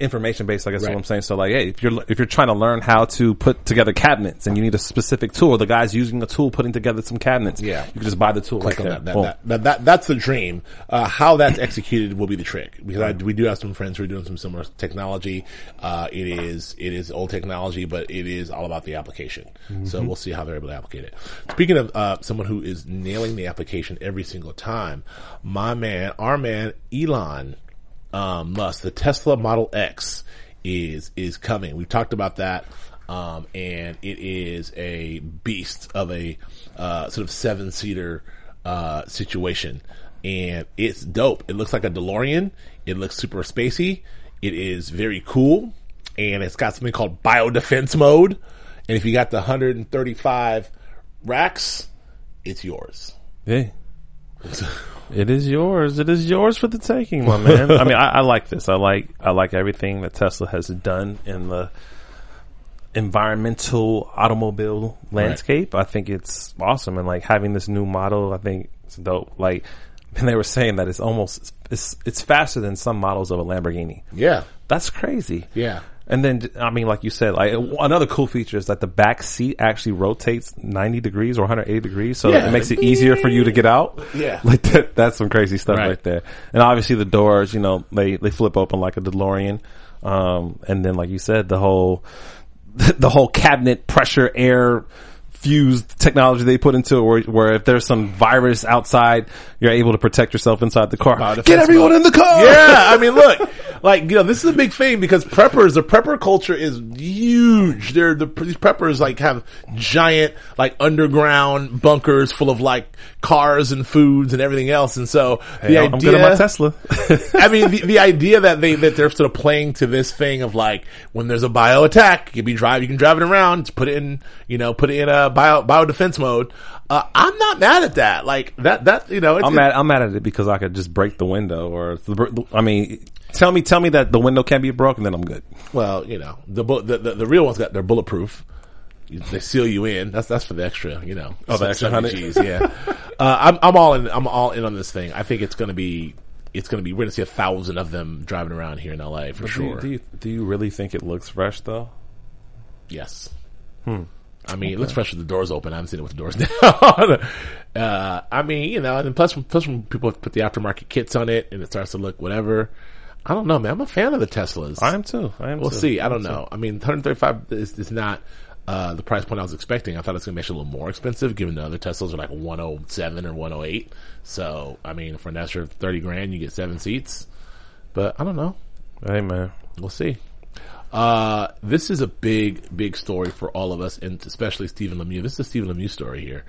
[SPEAKER 4] information based, I guess is
[SPEAKER 3] Right.
[SPEAKER 4] what I'm saying. So like, hey, if you're, if you're trying to learn how to put together cabinets and you need a specific tool, the guy's using a tool putting together some cabinets.
[SPEAKER 3] Yeah.
[SPEAKER 4] You can just buy the tool
[SPEAKER 3] click
[SPEAKER 4] right
[SPEAKER 3] on
[SPEAKER 4] there.
[SPEAKER 3] that. That, that, that, that- that's the dream. Uh, how that's executed will be the trick because I, we do have some friends who are doing some similar technology. Uh, it is it is old technology, but it is all about the application. So we'll see how they're able to applicate it. Speaking of uh, someone who is nailing the application every single time, my man, our man Elon um, Musk, the Tesla Model X is is coming. We've talked about that, um, and it is a beast of a uh, sort of seven seater uh, situation, and it's dope. It looks like a DeLorean. It looks super spacey. It is very cool, and it's got something called biodefense mode. And if you got the 135 racks, it's yours.
[SPEAKER 4] Yeah. It is yours. It is yours for the taking, my man. I mean, I, I like this. I like I like everything that Tesla has done in the environmental automobile landscape. I think it's awesome, and like having this new model, I think it's dope. Like, and they were saying that it's almost it's it's faster than some models of a Lamborghini.
[SPEAKER 3] Yeah,
[SPEAKER 4] That's crazy.
[SPEAKER 3] yeah.
[SPEAKER 4] And then, I mean, like you said, like another cool feature is that the back seat actually rotates 90 degrees or 180 degrees. So
[SPEAKER 3] Yeah.
[SPEAKER 4] it makes it easier for you to get out.
[SPEAKER 3] Yeah.
[SPEAKER 4] Like that, that's some crazy stuff
[SPEAKER 3] Right.
[SPEAKER 4] right. there. And obviously the doors, you know, they, they flip open like a DeLorean. Um, and then like you said, the whole, the whole cabinet pressure air fused technology they put into it where, where if there's some virus outside, you're able to protect yourself inside the car. Get everyone
[SPEAKER 3] mode.
[SPEAKER 4] in the car!
[SPEAKER 3] Yeah, I mean, look, like you know, this is a big thing because preppers, the prepper culture is huge. They're the these preppers like have giant like underground bunkers full of like cars and foods and everything else, and so the
[SPEAKER 4] Hey,
[SPEAKER 3] idea.
[SPEAKER 4] I'm at my Tesla.
[SPEAKER 3] I mean, the, the idea that they that they're sort of playing to this thing of like when there's a bio attack, you can be drive, you can drive it around, put it in, you know, put it in a bio bio defense mode. Uh, I'm not mad at that. Like that that you know, it's,
[SPEAKER 4] I'm mad. I'm mad at it because I could just break the window, or I mean, tell me, tell me that the window can't be broken, then I'm good.
[SPEAKER 3] Well, you know, the, the the the real ones got they're bulletproof. They seal you in. That's that's for the extra, you know.
[SPEAKER 4] Oh, the extra
[SPEAKER 3] 70
[SPEAKER 4] hundred?
[SPEAKER 3] Gs, yeah. uh, I'm I'm all in. I'm all in on this thing. I think it's gonna be. It's gonna be. We're gonna see a thousand of them driving around here in LA for
[SPEAKER 4] Do
[SPEAKER 3] sure.
[SPEAKER 4] you, do you do you really think it looks fresh though?
[SPEAKER 3] Yes. I mean, it looks fresh with the doors open. I haven't seen it with the doors down. uh, I mean, you know, and plus, plus when people put the aftermarket kits on it and it starts to look whatever. I don't know, man. I'm a fan of the Teslas.
[SPEAKER 4] I am too. I am.
[SPEAKER 3] We'll
[SPEAKER 4] too.
[SPEAKER 3] see. I don't know. I mean, 135 is, is not uh, the price point I was expecting. I thought it was going to make it a little more expensive, given the other Teslas are like 107 or 108. So, I mean, for an extra 30 grand, you get seven seats. But I don't know.
[SPEAKER 4] Hey man,
[SPEAKER 3] We'll see. Uh, this is a big, big story for all of us, and especially Stephen Lemieux. This is a Stephen Lemieux story here.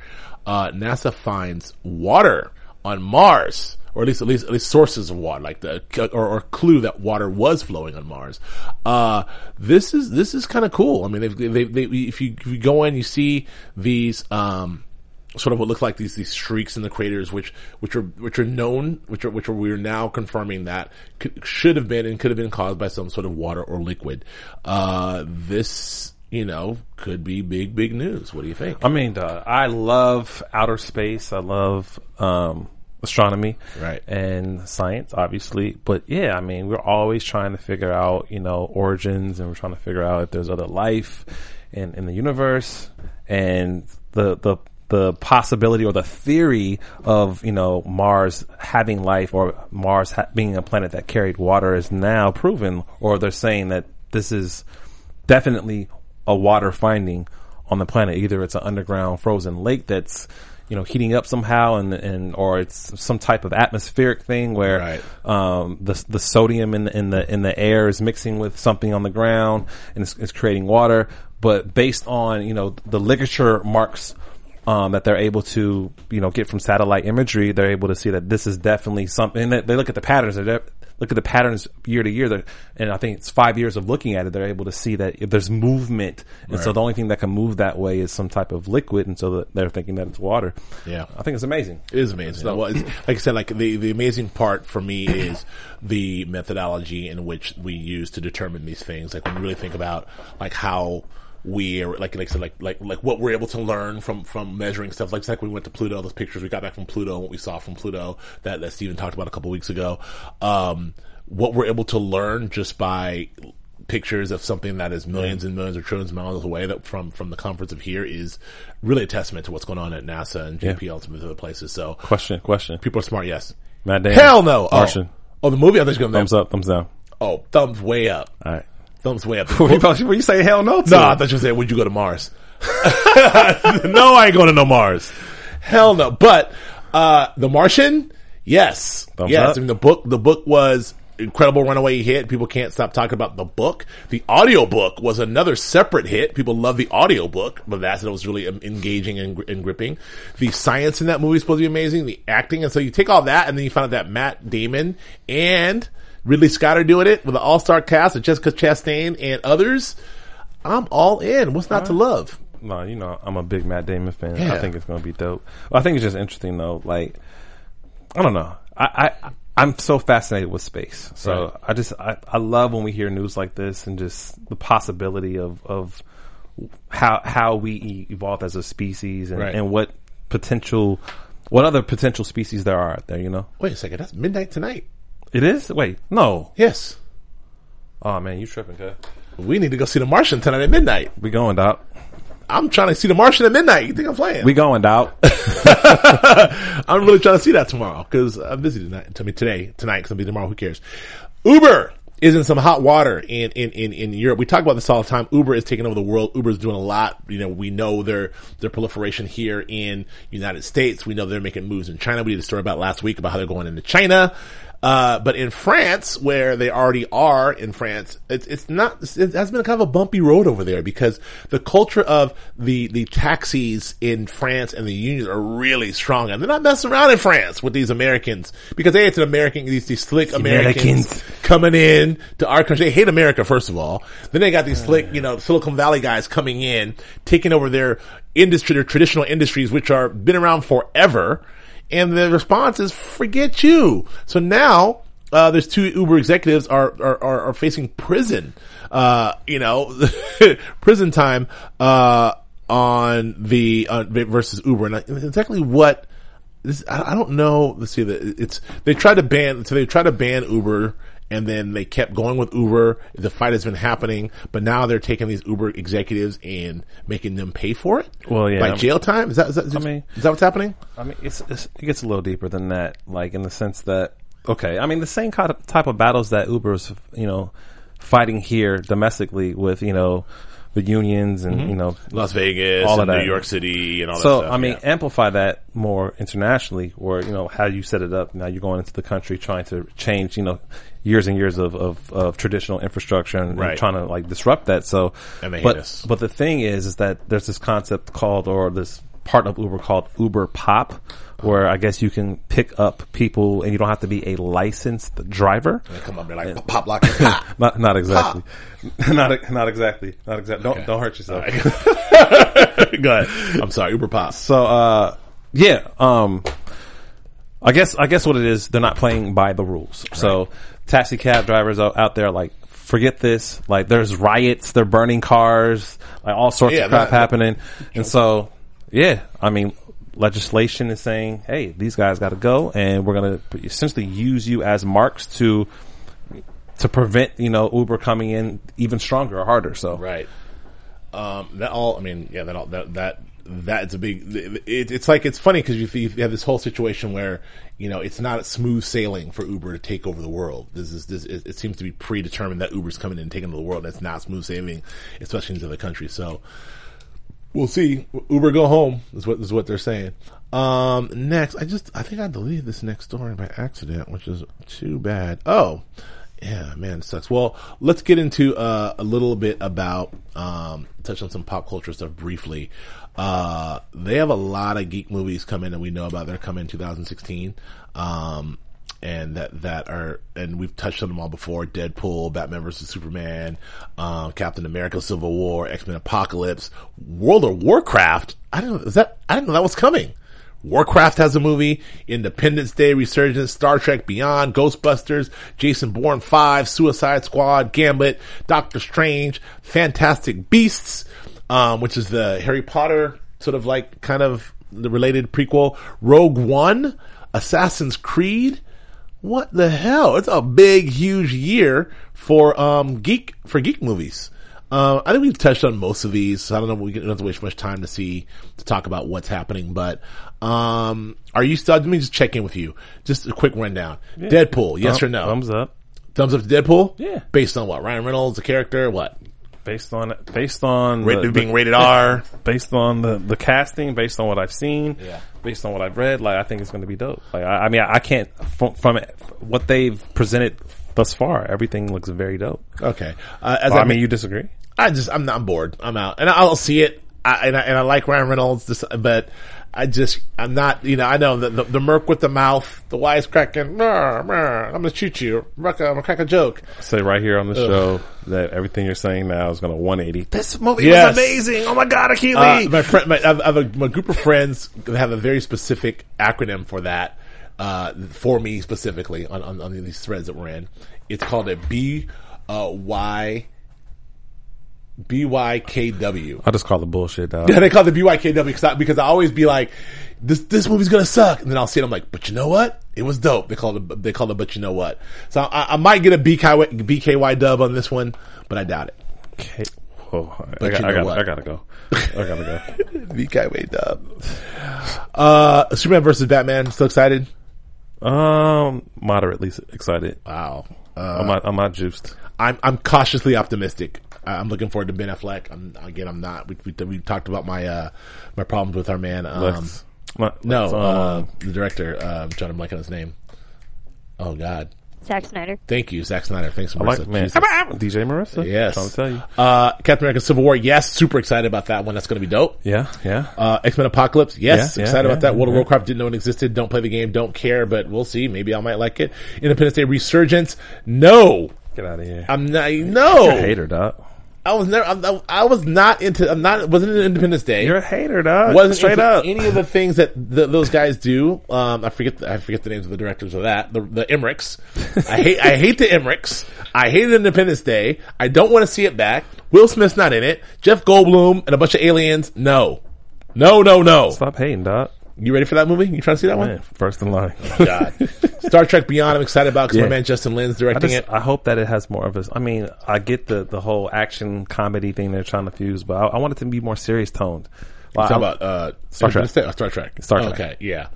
[SPEAKER 3] Uh, NASA finds water on Mars, or at least, at least, at least sources of water, like the, or, or clue that water was flowing on Mars. Uh, this is, this is kind of cool. I mean, they've, they, they, if you, if you go in, you see these, um, sort of what look like these these streaks in the craters, which which are which are known, which are which are we're now confirming that could, should have been and could have been caused by some sort of water or liquid. Uh, this you know could be big big news. What do you think?
[SPEAKER 4] I mean, uh, I love outer space. I love um, astronomy,
[SPEAKER 3] Right.
[SPEAKER 4] and science, obviously. But yeah, I mean, we're always trying to figure out, you know, origins, and we're trying to figure out if there's other life in in the universe, and the the the possibility or the theory of you know Mars having life or Mars ha- being a planet that carried water is now proven, or they're saying that this is definitely a water finding on the planet. Either it's an underground frozen lake that's you know, heating up somehow and, and, or it's some type of atmospheric thing where,
[SPEAKER 3] Right.
[SPEAKER 4] um, the, the sodium in, the- in the, in the air is mixing with something on the ground and it's, it's creating water. But based on, you know, the ligature marks, um, that they're able to, you know, get from satellite imagery, they're able to see that this is definitely something. And they- look at the patterns. They look at the patterns year to year. And I think it's five years of looking at it. They're able to see that if there's movement, and so the only thing that can move that way is some type of liquid, and so they're thinking that it's water.
[SPEAKER 3] Yeah.
[SPEAKER 4] I think it's amazing.
[SPEAKER 3] It is amazing. well, it's, like I said, like the, the amazing part for me is the methodology in which we use to determine these things. Like when you really think about like how we are, like, like I said, like, like, like what we're able to learn from, from measuring stuff. Like, it's like we went to Pluto, those pictures we got back from Pluto, what we saw from Pluto that, that Steven talked about a couple weeks ago. Um, what we're able to learn just by pictures of something that is millions and millions or trillions of miles away that from from the comforts of here is really a testament to what's going on at NASA and JPL and other places. So
[SPEAKER 4] Question, question.
[SPEAKER 3] people are smart, yes.
[SPEAKER 4] Matt Damon.
[SPEAKER 3] Hell no. Oh.
[SPEAKER 4] Martian.
[SPEAKER 3] Oh, the movie I to
[SPEAKER 4] Thumbs up, thumbs down.
[SPEAKER 3] Oh, thumbs way up.
[SPEAKER 4] All right.
[SPEAKER 3] Thumbs way up.
[SPEAKER 4] What you, what you say hell no to?
[SPEAKER 3] No, I thought you were saying, would you go to Mars? no, I ain't going to no Mars. Hell no. But, uh, The Martian, yes.
[SPEAKER 4] Thumbs
[SPEAKER 3] yes.
[SPEAKER 4] up.
[SPEAKER 3] I mean, the book, the book was incredible runaway hit. People can't stop talking about the book. The audio book was another separate hit. People love the audio book, but that's, it was really um, engaging and, and gripping. The science in that movie is supposed to be amazing. The acting. And so you take all that and then you find out that Matt Damon and Ridley Scott are doing it with an all-star cast of Jessica Chastain and others. I'm all in. What's not to love?
[SPEAKER 4] No, you know, I'm a big Matt Damon fan.
[SPEAKER 3] Yeah.
[SPEAKER 4] I think it's going to be dope. Well, I think it's just interesting though. Like, I don't know. I, I I'm so fascinated with space. So
[SPEAKER 3] Right.
[SPEAKER 4] I just I, I love when we hear news like this and just the possibility of of how how we e- evolved as a species and,
[SPEAKER 3] Right.
[SPEAKER 4] and what potential what other potential species there are out there. You know,
[SPEAKER 3] Wait a second. That's midnight tonight.
[SPEAKER 4] It is. Wait, no.
[SPEAKER 3] Yes.
[SPEAKER 4] Oh man, you tripping? Cuz.
[SPEAKER 3] We need to go see The Martian tonight at midnight.
[SPEAKER 4] We going, Doc.
[SPEAKER 3] I'm trying to see The Martian at midnight. You think I'm playing?
[SPEAKER 4] We going, Doc.
[SPEAKER 3] I'm really trying to see that tomorrow because I'm busy tonight. To me today, tonight because I'll be tomorrow. Who cares? Uber is in some hot water in, in, in, in Europe. We talk about this all the time. Uber is taking over the world. Uber is doing a lot. You know, we know their, their proliferation here in United States. We know they're making moves in China. We did a story about last week about how they're going into China. Uh, but in France, where they already are in France, it's, it's not, it has been kind of a bumpy road over there because the culture of the, the taxis in France and the unions are really strong and they're not messing around in France with these Americans because they, it's an American, these, these slick Americans,
[SPEAKER 4] Americans.
[SPEAKER 3] coming in to our country. They hate America, first of all. Then they got these slick, you know, Silicon Valley guys coming in, taking over their industry, their traditional industries, which are been around forever. And the response is, forget you. So now, uh, there's two Uber executives are, are, are, are facing prison, uh, you know, prison time, uh, on the, uh, versus Uber. And exactly what, this, I, don't know. Let's see. It's they tried to ban. So they tried to ban Uber, and then they kept going with Uber. The fight has been happening, but now they're taking these Uber executives and making them pay for it.
[SPEAKER 4] Well, yeah,
[SPEAKER 3] like jail time. Is that is that,
[SPEAKER 4] mean-
[SPEAKER 3] is that what's happening?
[SPEAKER 4] I mean, it's, it's it gets a little deeper than that. Like in the sense that, okay, I mean, the same kind of type of battles that Uber's, you know, fighting here domestically with, you know, the unions and mm-hmm. you know,
[SPEAKER 3] Las Vegas,
[SPEAKER 4] All of
[SPEAKER 3] and
[SPEAKER 4] that.
[SPEAKER 3] New York City, and all
[SPEAKER 4] so
[SPEAKER 3] that stuff.
[SPEAKER 4] So, I mean,
[SPEAKER 3] yeah.
[SPEAKER 4] amplify that more internationally, or you know, how you set it up. Now you're going into the country trying to change, you know, years and years of of, of traditional infrastructure and, and
[SPEAKER 3] Right.
[SPEAKER 4] trying to like disrupt that. So,
[SPEAKER 3] And they hate
[SPEAKER 4] but
[SPEAKER 3] us.
[SPEAKER 4] but the thing is, is that there's this concept called, or this part of Uber called Uber Pop, where I guess you can pick up people and you don't have to be a licensed driver.
[SPEAKER 3] They come up there like pop lock, pop.
[SPEAKER 4] Not, not exactly. not, not exactly. Not exactly. Don't, don't hurt yourself.
[SPEAKER 3] Go ahead. I'm sorry, Uber pop.
[SPEAKER 4] So, uh, yeah, um, I guess, I guess what it is, they're not playing by the rules. So, taxi cab drivers out, out there, like, forget this. Like, there's riots, they're burning cars, like, all sorts
[SPEAKER 3] Yeah,
[SPEAKER 4] of crap
[SPEAKER 3] that-
[SPEAKER 4] happening. And so, yeah, I mean, legislation is saying, hey, these guys gotta go, and we're gonna essentially use you as marks to, to prevent, you know, Uber coming in even stronger or harder. So,
[SPEAKER 3] Right. Um, that all, I mean, yeah, that all, that, that, that's a big, it, it's like, it's funny because you, you have this whole situation where, you know, it's not smooth sailing for Uber to take over the world. This is, this, it, it seems to be predetermined that Uber's coming in and taking over the world. That's not smooth sailing, especially into the country. So, we'll see. Uber go home is what is what they're saying. Um, next, I just I think I deleted this next story by accident, which is too bad. Oh, yeah, man, it sucks. Well, let's get into uh, a little bit about um, touch on some pop culture stuff briefly. Uh, they have a lot of geek movies coming that we know about. They're coming in 2016. Um, and that that are and we've touched on them all before: Deadpool, Batman vs Superman, uh, Captain America: Civil War, X Men: Apocalypse, World of Warcraft. I don't know. Is that I didn't know that was coming. Warcraft has a movie, Independence Day, Resurgence, Star Trek Beyond, Ghostbusters, Jason Bourne 5, Suicide Squad, Gambit, Doctor Strange, Fantastic Beasts, um, which is the Harry Potter sort of like kind of the related prequel, Rogue One, Assassin's Creed, what the hell? It's a big, huge year for um geek for geek movies. Uh, I think we've touched on most of these. So I don't know. We don't have to waste much time to see to talk about what's happening. But um, are you still? Let me just check in with you. Just a quick rundown. Deadpool, yes or no?
[SPEAKER 4] Thumbs up.
[SPEAKER 3] Thumbs up to Deadpool.
[SPEAKER 4] Yeah.
[SPEAKER 3] Based on what? Ryan Reynolds, the character. What?
[SPEAKER 4] Based on based on
[SPEAKER 3] Rated,
[SPEAKER 4] the-
[SPEAKER 3] being
[SPEAKER 4] the-
[SPEAKER 3] rated R.
[SPEAKER 4] based on the the casting, based on what I've seen,
[SPEAKER 3] Yeah.
[SPEAKER 4] based on what I've read, like I think it's going to be dope. Like I, I mean, I, I can't from, from it, what they've presented thus far. Everything looks very dope.
[SPEAKER 3] Okay. Uh, as
[SPEAKER 4] Well,
[SPEAKER 3] I,
[SPEAKER 4] I mean, you disagree?
[SPEAKER 3] I just I'm not I'm bored. I'm out, and I'll see it. I, and I and I like Ryan Reynolds, but I just I'm not. You know, I know the the, the merc with the mouth, the wisecracking. "Mer, mer, I'm gonna shoot you. I'm gonna crack a joke.
[SPEAKER 4] Say right here on the show that everything you're saying now is going to 180. This movie
[SPEAKER 3] Yes.
[SPEAKER 4] was amazing. Oh my god, I can't
[SPEAKER 3] Uh,
[SPEAKER 4] leave.
[SPEAKER 3] my friend, my, I have, I have a, my group of friends have a very specific acronym for that. Uh, for me specifically on, on, on these threads that we're in, it's called a B uh, Y B Y K W.
[SPEAKER 4] I just call it bullshit, dog.
[SPEAKER 3] Yeah, they call it the BYKW because I, because I always be like, this this movie's gonna suck, and then I'll see it. I'm like, but you know what? It was dope. They call it they call it, but you know what? So I, I might get a BKY, BKY dub on this one, but I doubt it.
[SPEAKER 4] Okay. I,
[SPEAKER 3] But
[SPEAKER 4] got,
[SPEAKER 3] you
[SPEAKER 4] I,
[SPEAKER 3] know
[SPEAKER 4] got,
[SPEAKER 3] what?
[SPEAKER 4] I gotta go. I gotta go.
[SPEAKER 3] BKY dub. Uh, Superman versus Batman. Still excited?
[SPEAKER 4] Um, moderately excited.
[SPEAKER 3] Wow.
[SPEAKER 4] I'm not. I'm not juiced.
[SPEAKER 3] I'm I'm cautiously optimistic. I- I'm looking forward to Ben Affleck. I'm again. I'm not. We we, we talked about my uh my problems with our man. Um,
[SPEAKER 4] Lex, not,
[SPEAKER 3] no,
[SPEAKER 4] Lex, um,
[SPEAKER 3] uh, the director. Uh, I'm trying to blank on his name. Oh God.
[SPEAKER 5] Zack Snyder.
[SPEAKER 3] Thank you, Zack Snyder. Thanks,
[SPEAKER 4] I
[SPEAKER 3] Marissa.
[SPEAKER 4] like man.
[SPEAKER 3] Jesus.
[SPEAKER 4] DJ Marissa.
[SPEAKER 3] Yes.
[SPEAKER 4] Trying to tell you.
[SPEAKER 3] Uh, Captain America: Civil War. Yes, super excited about that one. That's going to be dope.
[SPEAKER 4] Yeah. Yeah.
[SPEAKER 3] Uh, X Men Apocalypse. Yes,
[SPEAKER 4] Yeah, yeah,
[SPEAKER 3] excited
[SPEAKER 4] yeah,
[SPEAKER 3] about that. World of
[SPEAKER 4] yeah.
[SPEAKER 3] Warcraft didn't know it existed. Don't play the game. Don't care, but we'll see. Maybe I might like it. Independence Day Resurgence. No,
[SPEAKER 4] Get out of here.
[SPEAKER 3] I'm not. No,
[SPEAKER 4] You're a hater, dog.
[SPEAKER 3] I was never. I'm, I was not into. I'm not. Wasn't into Independence Day.
[SPEAKER 4] You're a hater, dog.
[SPEAKER 3] wasn't
[SPEAKER 4] straight up.
[SPEAKER 3] any of the things that th those guys do. Um, I forget. The, I forget the names of the directors of that. The, the Emmerichs. I hate. I hate the Emmerichs. I hated Independence Day. I don't want to see it back. Will Smith's not in it. Jeff Goldblum and a bunch of aliens. No, no, no, no.
[SPEAKER 4] Stop hating, dog.
[SPEAKER 3] You ready for that movie? You trying to see that one?
[SPEAKER 4] first in line.
[SPEAKER 3] God. Star Trek Beyond. I'm excited about because
[SPEAKER 4] Yeah.
[SPEAKER 3] my man Justin Lin's
[SPEAKER 4] I
[SPEAKER 3] directing
[SPEAKER 4] just,
[SPEAKER 3] it.
[SPEAKER 4] I hope that it has more of a. I mean, I get the the whole action comedy thing they're trying to fuse, but I, I want it to be more serious toned. Well,
[SPEAKER 3] Talk about uh,
[SPEAKER 4] Star Trek.
[SPEAKER 3] Oh, Star Trek.
[SPEAKER 4] Star Trek.
[SPEAKER 3] Okay. Yeah.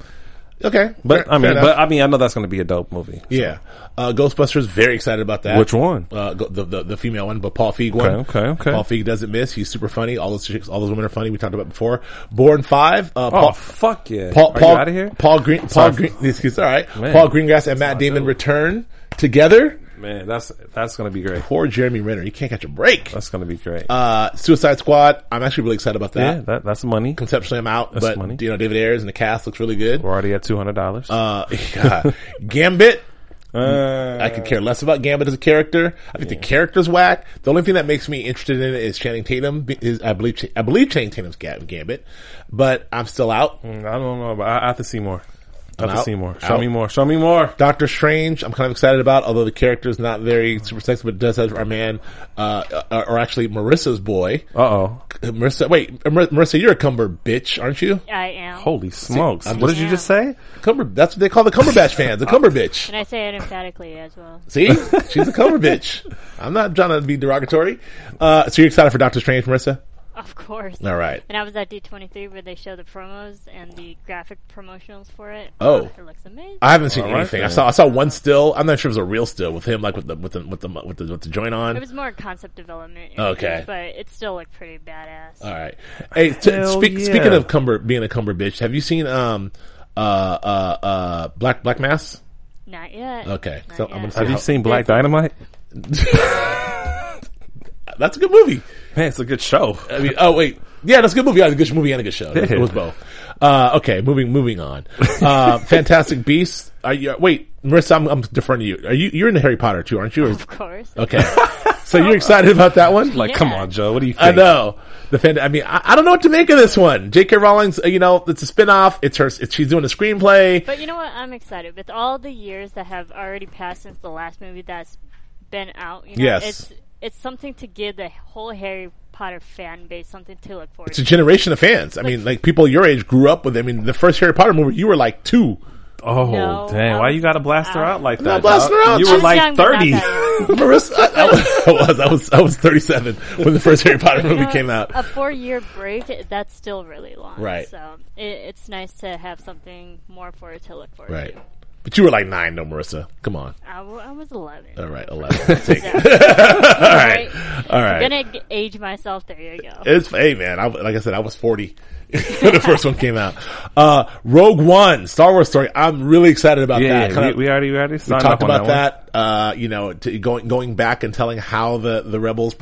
[SPEAKER 3] Okay.
[SPEAKER 4] but
[SPEAKER 3] Fair-
[SPEAKER 4] I mean, but I mean, I know that's going to be a dope movie.
[SPEAKER 3] Yeah. Uh, Ghostbusters, very excited about that.
[SPEAKER 4] Which one?
[SPEAKER 3] Uh, go- the, the, the female one, but Paul Feig one.
[SPEAKER 4] Okay, okay, okay.
[SPEAKER 3] Paul Feig doesn't miss. He's super funny. All those chicks, all those women are funny. We talked about before. Bourne Five, uh,
[SPEAKER 4] Oh
[SPEAKER 3] Paul,
[SPEAKER 4] fuck yeah!
[SPEAKER 3] Paul, Paul,
[SPEAKER 4] out of here?
[SPEAKER 3] Paul Green, Paul
[SPEAKER 4] Sorry.
[SPEAKER 3] Green, he's all right.
[SPEAKER 4] Man.
[SPEAKER 3] Paul Greengrass and Matt Damon
[SPEAKER 4] dope.
[SPEAKER 3] return together.
[SPEAKER 4] Man, that's that's going to be great.
[SPEAKER 3] Poor Jeremy Renner. He can't catch a break.
[SPEAKER 4] That's going to be great.
[SPEAKER 3] Uh, Suicide Squad. I'm actually really excited about that.
[SPEAKER 4] yeah, that, that's money.
[SPEAKER 3] Conceptually, I'm out,
[SPEAKER 4] That's
[SPEAKER 3] but
[SPEAKER 4] money.
[SPEAKER 3] you know, David Ayers and the cast looks really good.
[SPEAKER 4] We're already at two hundred dollars.
[SPEAKER 3] Uh, yeah. Gambit.
[SPEAKER 4] uh,
[SPEAKER 3] I could care less about Gambit as a character. I think the character's whack. The only thing that makes me interested in it is Channing Tatum. Is I believe I believe Channing Tatum's Gambit, but I'm still out.
[SPEAKER 4] I don't know, but I, I have to see more. I have to
[SPEAKER 3] out.
[SPEAKER 4] see more. Show
[SPEAKER 3] Out.
[SPEAKER 4] me more. Show me more.
[SPEAKER 3] Doctor Strange, I'm kind of excited about, although the character is not very super sexy, but it does have our man, uh, uh, or actually Marissa's boy.
[SPEAKER 4] Uh oh.
[SPEAKER 3] Marissa, wait, Mar- Marissa, you're a Cumber bitch, aren't you?
[SPEAKER 5] I am.
[SPEAKER 4] Holy smokes!
[SPEAKER 3] I'm
[SPEAKER 4] what
[SPEAKER 3] just-
[SPEAKER 4] did you just say?
[SPEAKER 3] Cumber, that's what they call the Cumberbatch fans, the Cumber bitch.
[SPEAKER 5] And I say it emphatically as well.
[SPEAKER 3] See? She's a Cumber bitch. I'm not trying to be derogatory. Uh, so you're excited for Doctor Strange, Marissa?
[SPEAKER 5] Of course.
[SPEAKER 3] All right.
[SPEAKER 5] And I was at D23 where they show the promos and the graphic promotionals for it.
[SPEAKER 3] Oh.
[SPEAKER 5] it looks amazing.
[SPEAKER 3] I haven't seen
[SPEAKER 4] All right,
[SPEAKER 3] anything. I saw I saw one still. I'm not sure if it was a real still with him, like with the with the with the with the, with the joint on.
[SPEAKER 5] it was more concept development.
[SPEAKER 3] Okay.
[SPEAKER 5] But it still looked pretty badass.
[SPEAKER 3] All right. Hey, t- speak,
[SPEAKER 4] yeah.
[SPEAKER 3] speaking of Cumber being a Cumber bitch, have you seen um uh uh uh Black Black Mass?
[SPEAKER 5] Not yet.
[SPEAKER 3] Okay,
[SPEAKER 5] Not
[SPEAKER 3] so I'm gonna see
[SPEAKER 4] Have you
[SPEAKER 3] how-
[SPEAKER 4] seen Black Dynamite?
[SPEAKER 3] That's a good movie.
[SPEAKER 4] Man, it's a good show.
[SPEAKER 3] I mean, oh wait, yeah, that's a good movie. Yeah, it's a good movie and a good show. It was both. Uh, okay, moving moving on. Uh, Fantastic Beasts. Are you? Wait, Marissa, I'm, I'm deferring to you. Are you? You're into Harry Potter too, aren't you? Or-
[SPEAKER 5] Of course.
[SPEAKER 3] okay, so you're excited about that one?
[SPEAKER 4] Like,
[SPEAKER 5] Yeah.
[SPEAKER 4] come on, Joe. What do you think?
[SPEAKER 3] I know. The fan, I mean, I, I don't know what to make of this one. J.K. Rowling's, uh, you know, it's a spin-off. It's her, it's, she's doing a screenplay.
[SPEAKER 5] But you know what? I'm excited with all the years that have already passed since the last movie that's been out. You know,
[SPEAKER 3] Yes.
[SPEAKER 5] it's it's something to give the whole Harry Potter fan base something to look forward
[SPEAKER 3] It's a generation of fans. I mean, like people your age grew up with. I mean, the first Harry Potter movie, you were like two.
[SPEAKER 4] Oh,
[SPEAKER 5] No,
[SPEAKER 4] dang.
[SPEAKER 5] I
[SPEAKER 4] Why you gotta blast her
[SPEAKER 5] I- uh,
[SPEAKER 4] out like
[SPEAKER 3] I'm
[SPEAKER 4] that?
[SPEAKER 3] not blasting
[SPEAKER 4] dog?
[SPEAKER 3] her out.
[SPEAKER 4] You were like
[SPEAKER 5] young,
[SPEAKER 4] 30.
[SPEAKER 3] Marissa, I, I was, I was, I was, I was 37 when the first Harry Potter movie
[SPEAKER 5] You know,
[SPEAKER 3] came out.
[SPEAKER 5] A four year break, that's still really long.
[SPEAKER 3] Right.
[SPEAKER 5] So it, it's nice to have something more for it to look forward
[SPEAKER 3] Right.
[SPEAKER 5] to.
[SPEAKER 3] But you were like nine, though, Marissa. Come on.
[SPEAKER 5] I, w- I was 11.
[SPEAKER 3] All right, 11. I'll take it.
[SPEAKER 5] Yeah.
[SPEAKER 3] All right. All right.
[SPEAKER 5] I'm gonna age myself. There you go.
[SPEAKER 3] It's hey man, I, like I said, I was forty when the first one came out. Uh, Rogue One, Star Wars story. I'm really excited about
[SPEAKER 4] Yeah,
[SPEAKER 3] that. Kinda-
[SPEAKER 4] we, we already we already
[SPEAKER 3] we talked about
[SPEAKER 4] that.
[SPEAKER 3] that. Uh, you know, to going going back and telling how the the rebels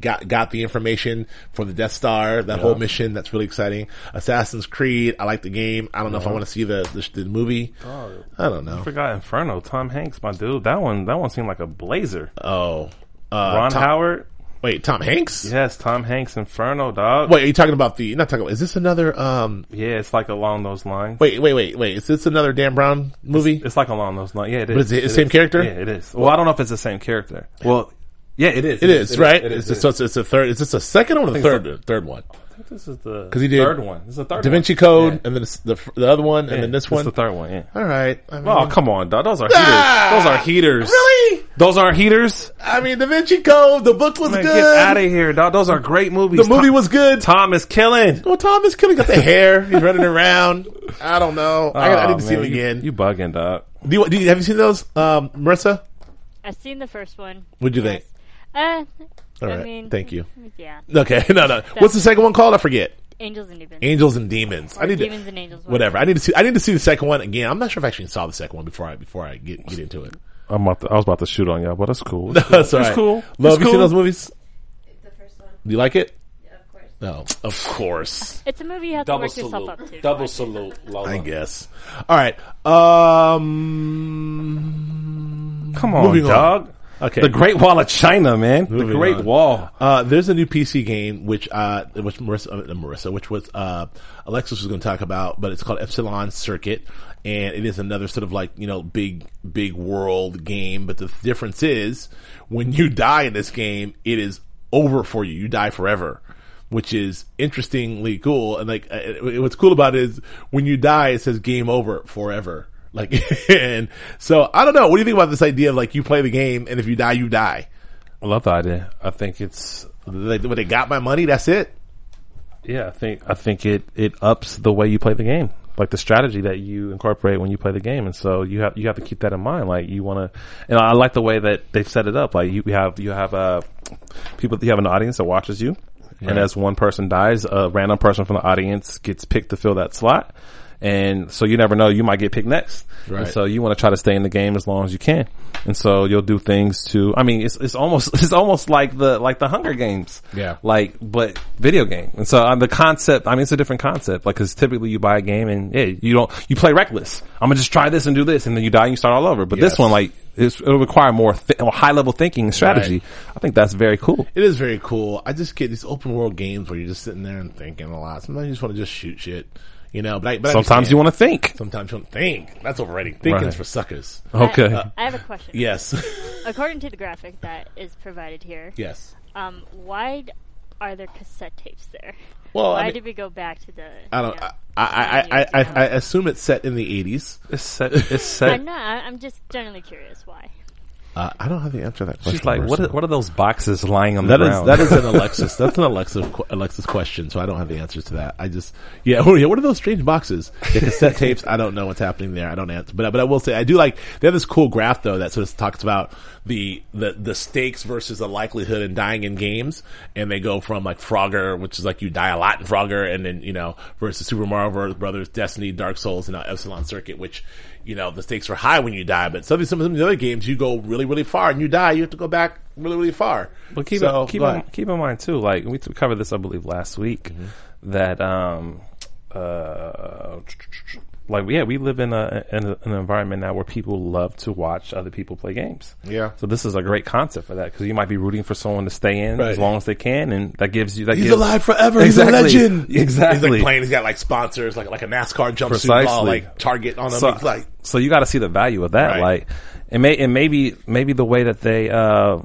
[SPEAKER 3] got got the information for the Death Star, that whole mission. That's really exciting. Assassin's Creed. I like the game. I don't know if I want to see the the, the movie. I don't know.
[SPEAKER 4] I forgot Inferno. Tom Hanks, my dude. That one that one seemed like a blazer.
[SPEAKER 3] Oh, uh,
[SPEAKER 4] Ron
[SPEAKER 3] Tom-
[SPEAKER 4] Howard.
[SPEAKER 3] Wait, Tom Hanks.
[SPEAKER 4] Yes, Tom Hanks Inferno, dog.
[SPEAKER 3] Wait, are you talking about the? Not talking about. Is this another? Um.
[SPEAKER 4] Yeah, it's like along those lines.
[SPEAKER 3] Wait, wait, wait, wait. Is this another Dan Brown movie?
[SPEAKER 4] It's like along those lines. Yeah, it is.
[SPEAKER 3] But is it the same
[SPEAKER 4] is.
[SPEAKER 3] character?
[SPEAKER 4] Yeah, it is. Well, I don't know if it's the same character. Well, yeah, it is.
[SPEAKER 3] It is, right?
[SPEAKER 4] It
[SPEAKER 3] it's,
[SPEAKER 4] is.
[SPEAKER 3] so it's, it's a third. Is this a second one or the third? Third one.
[SPEAKER 4] I think this is the
[SPEAKER 3] 'Cause he did
[SPEAKER 4] third one. This is the third
[SPEAKER 3] Da
[SPEAKER 4] one.
[SPEAKER 3] Vinci Code,
[SPEAKER 4] Yeah.
[SPEAKER 3] and then it's the the other one, and
[SPEAKER 4] Yeah,
[SPEAKER 3] then this
[SPEAKER 4] it's
[SPEAKER 3] one.
[SPEAKER 4] the third one. Yeah.
[SPEAKER 3] All right. I mean,
[SPEAKER 4] Oh come on, dog. Those are heaters.
[SPEAKER 3] Ah!
[SPEAKER 4] Those are heaters.
[SPEAKER 3] really?
[SPEAKER 4] Those aren't heaters.
[SPEAKER 3] I mean, Da Vinci Code. The book was
[SPEAKER 4] Man,
[SPEAKER 3] good.
[SPEAKER 4] get out of here, dog. Those are great movies.
[SPEAKER 3] the movie
[SPEAKER 4] Tom,
[SPEAKER 3] was good.
[SPEAKER 4] Tom is killing.
[SPEAKER 3] Well, Tom is killing. Got the hair. He's running around. I don't know. I, I need to
[SPEAKER 4] Oh,
[SPEAKER 3] see him
[SPEAKER 4] man, you-
[SPEAKER 3] again.
[SPEAKER 4] You, bugging, dog.
[SPEAKER 3] do, you, do you have you seen those, um, Marissa?
[SPEAKER 5] I've seen the first one.
[SPEAKER 3] What'd you
[SPEAKER 5] Yes.
[SPEAKER 3] think?
[SPEAKER 5] Uh,
[SPEAKER 3] All
[SPEAKER 5] I mean,
[SPEAKER 3] Thank you.
[SPEAKER 5] Yeah,
[SPEAKER 3] Okay. No, no. What's the second one called? I forget.
[SPEAKER 5] Angels and Demons.
[SPEAKER 3] Angels and Demons.
[SPEAKER 5] Or
[SPEAKER 3] I need
[SPEAKER 5] Demons
[SPEAKER 3] to,
[SPEAKER 5] and Angels.
[SPEAKER 3] whatever. I need to see. I need to see the second one again. I'm not sure if I actually saw the second one before I before I get get into it.
[SPEAKER 4] I'm about to, I was about to shoot on y'all, but that's cool.
[SPEAKER 3] That's all right.
[SPEAKER 4] cool.
[SPEAKER 3] Love,
[SPEAKER 4] It's
[SPEAKER 3] you seen those movies?
[SPEAKER 6] The first one,
[SPEAKER 3] Do you like it?
[SPEAKER 6] yeah, of course.
[SPEAKER 3] No, of course.
[SPEAKER 5] It's a movie you have to work yourself up to.
[SPEAKER 7] Double salute, Lola.
[SPEAKER 3] I guess. All right. Um.
[SPEAKER 4] Come on,
[SPEAKER 3] moving on. Okay.
[SPEAKER 4] The Great Wall of China, man.
[SPEAKER 3] Moving
[SPEAKER 4] the Great
[SPEAKER 3] on.
[SPEAKER 4] Wall.
[SPEAKER 3] Uh, there's a new PC game which uh, which Marissa, uh, Marissa which was uh, Alexis was going to talk about, but it's called Epsilon Circuit, and it is another sort of like you know big big world game. But the difference is when you die in this game, it is over for you. You die forever. Which is interestingly cool, and like uh, what's cool about it is when you die, it says "game over forever." Like, and so I don't know. What do you think about this idea of like you play the game, and if you die, you die?
[SPEAKER 4] I love the idea. I think it's
[SPEAKER 3] They, when they got my money, that's it.
[SPEAKER 4] yeah. I think I think it it ups the way you play the game, like the strategy that you incorporate when you play the game, and so you have you have to keep that in mind. Like you want to, and I like the way that they've set it up. Like you have you have uh people you have an audience that watches you, and as one person dies, a random person from the audience gets picked to fill that slot. And so you never know, you might get picked next.
[SPEAKER 3] Right.
[SPEAKER 4] And so you want to try to stay in the game as long as you can. And so you'll do things to, I mean, it's, it's almost, it's almost like the, like the Hunger Games.
[SPEAKER 3] Yeah.
[SPEAKER 4] Like, but video game. And so uh, the concept, I mean, it's a different concept. Like, cause typically you buy a game and, yeah, you don't, you play reckless. I'm gonna just try this and do this and then you die and you start all over. But
[SPEAKER 3] Yes.
[SPEAKER 4] this one, like, it's, it'll require more th- high level thinking and strategy. I think that's very cool.
[SPEAKER 3] It is very cool. I just get these open world games where you're just sitting there and thinking a lot. Sometimes you just want to just shoot shit, you know. But, I, but I
[SPEAKER 4] Sometimes you want to think.
[SPEAKER 3] Sometimes you want to think. That's overrated. Thinking's
[SPEAKER 4] Right.
[SPEAKER 3] for suckers.
[SPEAKER 4] Okay.
[SPEAKER 5] I, I have a question.
[SPEAKER 3] Yes.
[SPEAKER 5] According to the graphic that is provided here,
[SPEAKER 3] yes.
[SPEAKER 5] um, why are there cassette tapes there?
[SPEAKER 3] Well,
[SPEAKER 5] why
[SPEAKER 3] I, mean,
[SPEAKER 5] did we go back to the?
[SPEAKER 3] I don't.
[SPEAKER 5] you know,
[SPEAKER 3] I, I, I, I, I. I assume it's set in the 80s.
[SPEAKER 4] it's set, it's set.
[SPEAKER 5] I'm not. I'm just generally curious why.
[SPEAKER 3] Uh, I don't have the answer to that question.
[SPEAKER 4] She's like, what are, what are those boxes lying on
[SPEAKER 3] That
[SPEAKER 4] the
[SPEAKER 3] is
[SPEAKER 4] ground?
[SPEAKER 3] that is an Alexis. That's an Alexis Alexis question. So I don't have the answers to that. I just yeah. Oh yeah. What are those strange boxes? The cassette tapes. I don't know what's happening there. I don't answer. But but I will say I do like they have this cool graph though that sort of talks about the the the stakes versus the likelihood in dying in games, and they go from like Frogger, which is like you die a lot in Frogger, and then you know versus Super Mario Brothers, Destiny, Dark Souls, and uh, Epsilon Circuit, which you know the stakes are high when you die. But some of some of the other games you go really really far and you die, you have to go back really really far.
[SPEAKER 4] But keep
[SPEAKER 3] So,
[SPEAKER 4] in, keep in, keep in mind too, like we covered this, I believe, last week,
[SPEAKER 3] Mm-hmm.
[SPEAKER 4] that um, uh, like yeah, we live in a, in a an environment now where people love to watch other people play games.
[SPEAKER 3] Yeah.
[SPEAKER 4] So this is a great concept for that because you might be rooting for someone to stay in
[SPEAKER 3] Right.
[SPEAKER 4] as long as they can, and that gives you that
[SPEAKER 3] He's
[SPEAKER 4] gives,
[SPEAKER 3] alive forever.
[SPEAKER 4] Exactly.
[SPEAKER 3] He's a legend.
[SPEAKER 4] Exactly.
[SPEAKER 3] He's like playing. He's got like sponsors, like like a NASCAR jumpsuit,
[SPEAKER 4] Precisely.
[SPEAKER 3] all like Target on him.
[SPEAKER 4] So,
[SPEAKER 3] like
[SPEAKER 4] so you got to see the value of that.
[SPEAKER 3] Right.
[SPEAKER 4] Like, it may, and maybe, maybe the way that they, uh,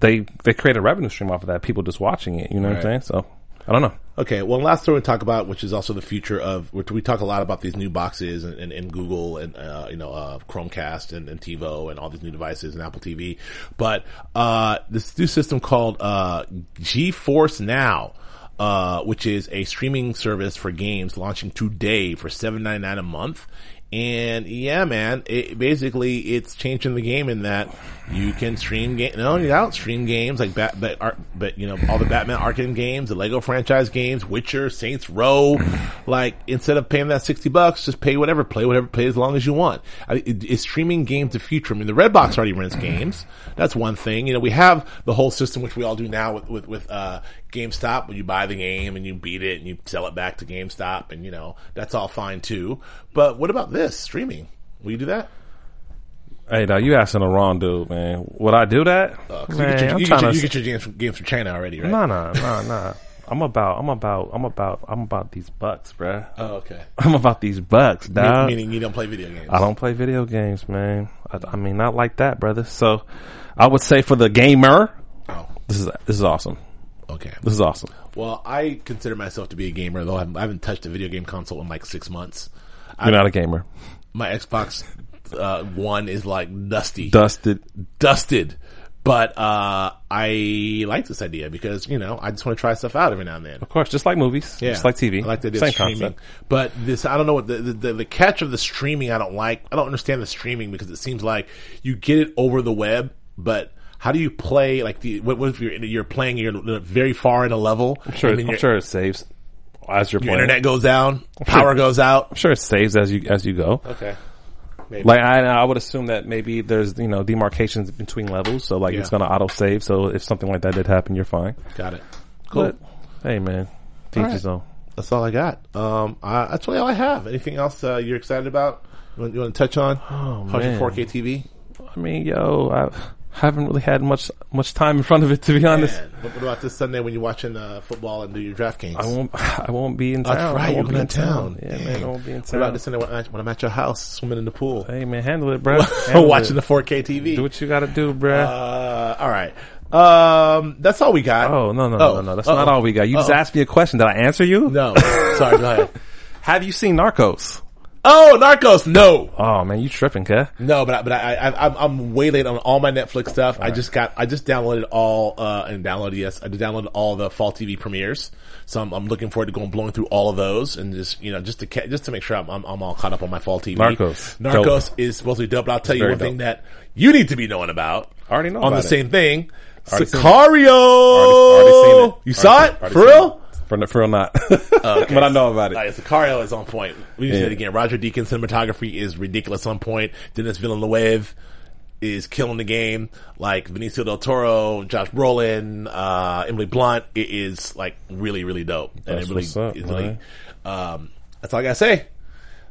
[SPEAKER 4] they, they create a revenue stream off of that, people just watching it. You know what I'm saying? So, I don't know.
[SPEAKER 3] okay. Well, last thing we talk about, which is also the future of, which we talk a lot about these new boxes and, and, and Google and uh, you know uh, Chromecast and, and TiVo and all these new devices and Apple TV, but uh, this new system called uh, GeForce Now. Uh, which is a streaming service for games launching today for seven ninety nine a month. And yeah, man, it, basically it's changing the game in that you can stream game. No, you don't stream games like Bat, but, but you know all the Batman Arkham games, the Lego franchise games, Witcher, Saints Row. Like instead of paying that sixty bucks, just pay whatever, play whatever, play as long as you want. I, it, is streaming games the future? I mean, the Redbox already rents games. That's one thing. You know, we have the whole system which we all do now with with, with uh, GameStop, when you buy the game and you beat it and you sell it back to GameStop, and you know that's all fine too. But what about this streaming? Will you do that?
[SPEAKER 4] Hey, now you asking the wrong dude, man. Would I do that?
[SPEAKER 3] Uh, 'cause
[SPEAKER 4] man,
[SPEAKER 3] you, get your,
[SPEAKER 4] I'm
[SPEAKER 3] you, get your, you get your games from, games from China already, right?
[SPEAKER 4] Nah, nah, nah, nah. I'm about, I'm about, I'm about, I'm about these bucks, bruh.
[SPEAKER 3] Oh, okay.
[SPEAKER 4] I'm about these bucks,
[SPEAKER 3] Me-
[SPEAKER 4] dog.
[SPEAKER 3] meaning you don't play video games.
[SPEAKER 4] I don't play video games, man. I, I mean, not like that, brother. So, I would say for the gamer,
[SPEAKER 3] Oh,
[SPEAKER 4] this is this is awesome.
[SPEAKER 3] Okay.
[SPEAKER 4] This is awesome.
[SPEAKER 3] Well, I consider myself to be a gamer, though I haven't, I haven't touched a video game console in like six months.
[SPEAKER 4] You're not a gamer.
[SPEAKER 3] My Xbox uh, One is like dusty,
[SPEAKER 4] Dusted.
[SPEAKER 3] dusted. But uh, I like this idea because you know I just want to try stuff out every now and then.
[SPEAKER 4] Of course, just like movies.
[SPEAKER 3] Yeah,
[SPEAKER 4] Just like TV.
[SPEAKER 3] I like the idea
[SPEAKER 4] Same
[SPEAKER 3] of streaming,
[SPEAKER 4] concept.
[SPEAKER 3] but this I don't know what the the the catch of the streaming. I don't like. I don't understand the streaming because it seems like you get it over the web, but how do you play? Like the what, what if you're you're playing? You're very far in a level.
[SPEAKER 4] I'm sure,
[SPEAKER 3] and
[SPEAKER 4] I'm sure it saves as you're
[SPEAKER 3] your
[SPEAKER 4] playing.
[SPEAKER 3] internet goes down, power goes out.
[SPEAKER 4] I'm sure it saves as you as you go.
[SPEAKER 3] Okay, maybe.
[SPEAKER 4] Like I, I would assume that maybe there's you know demarcations between levels, so like it's gonna auto save. So if something like that did happen, you're fine.
[SPEAKER 3] got it. Cool.
[SPEAKER 4] But hey, man, teach
[SPEAKER 3] All right.
[SPEAKER 4] own.
[SPEAKER 3] That's all I got. Um, I, that's really all I have. Anything else uh, you're excited about? You want, you want to touch on? Oh,
[SPEAKER 4] man.
[SPEAKER 3] 4K TV.
[SPEAKER 4] I mean, yo, I haven't really had much much time in front of it to be honest.
[SPEAKER 3] Man, what, about this Sunday when you're watching uh, football and do your DraftKings?
[SPEAKER 4] I won't. I won't be in town.
[SPEAKER 3] That's right,
[SPEAKER 4] I
[SPEAKER 3] you're
[SPEAKER 4] won't be in
[SPEAKER 3] to town.
[SPEAKER 4] Yeah,
[SPEAKER 3] Dang.
[SPEAKER 4] man, I won't be in town.
[SPEAKER 3] What about this Sunday when, I'm at your house swimming in the pool?
[SPEAKER 4] Hey, man, handle it, bro. Handle
[SPEAKER 3] watching
[SPEAKER 4] it.
[SPEAKER 3] the 4K TV.
[SPEAKER 4] Do what you got to do, bro.
[SPEAKER 3] uh, all right. Um, that's all we got.
[SPEAKER 4] oh no, no,
[SPEAKER 3] Oh,
[SPEAKER 4] no, no. That's
[SPEAKER 3] uh-oh.
[SPEAKER 4] not all we got. You just
[SPEAKER 3] Uh-oh.
[SPEAKER 4] asked me a question. Did I answer you?
[SPEAKER 3] No. Sorry, go ahead.
[SPEAKER 4] Have you seen Narcos?
[SPEAKER 3] Oh, Narcos. No.
[SPEAKER 4] Oh man, you tripping, kid?
[SPEAKER 3] No, but I, but I, I I'm, I'm way late on all my Netflix stuff. I just got I just downloaded all uh and downloaded yes I downloaded all the fall TV premieres. So I'm, I'm looking forward to going blowing through all of those and just you know just to ca- just to make sure I'm, I'm I'm all caught up on my fall TV.
[SPEAKER 4] Narcos.
[SPEAKER 3] Narcos is supposed to be dope. But I'll tell you
[SPEAKER 4] very
[SPEAKER 3] one thing that you need to be knowing about.
[SPEAKER 4] I already know
[SPEAKER 3] on the
[SPEAKER 4] it.
[SPEAKER 3] same thing.
[SPEAKER 4] Already.
[SPEAKER 3] Sicario.
[SPEAKER 4] Already, already.
[SPEAKER 3] You saw it
[SPEAKER 4] already
[SPEAKER 3] for real?
[SPEAKER 4] For, for real, not. but I know about it.
[SPEAKER 3] Right, Sicario is on point. We need to say it again. Roger Deakins cinematography is ridiculous on point. Denis Villeneuve is killing the game. Like Benicio del Toro, Josh Brolin, uh, Emily Blunt. It is like really, really dope. And
[SPEAKER 4] That's
[SPEAKER 3] it really,
[SPEAKER 4] what's up,
[SPEAKER 3] really, um, that's all I gotta say.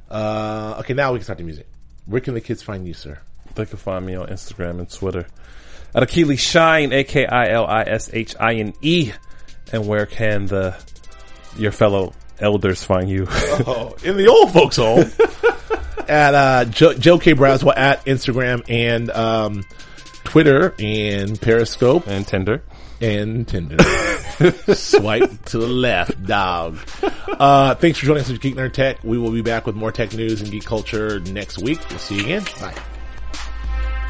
[SPEAKER 3] Uh, okay, now we can start the music. Where can the kids find you, sir?
[SPEAKER 4] They can find me on Instagram and Twitter at Akili Shine, A K I L I S H I N E. And where can the your fellow elders find you?
[SPEAKER 3] Oh, in the old folks home. at uh, Joe, Joe K. Braswell at Instagram and um, Twitter and Periscope
[SPEAKER 4] and Tinder.
[SPEAKER 3] and Tinder. Swipe to the left, dog. Uh, thanks for joining us at Geek Nerd Tech. We will be back with more tech news and geek culture next week. We'll see you again. Bye.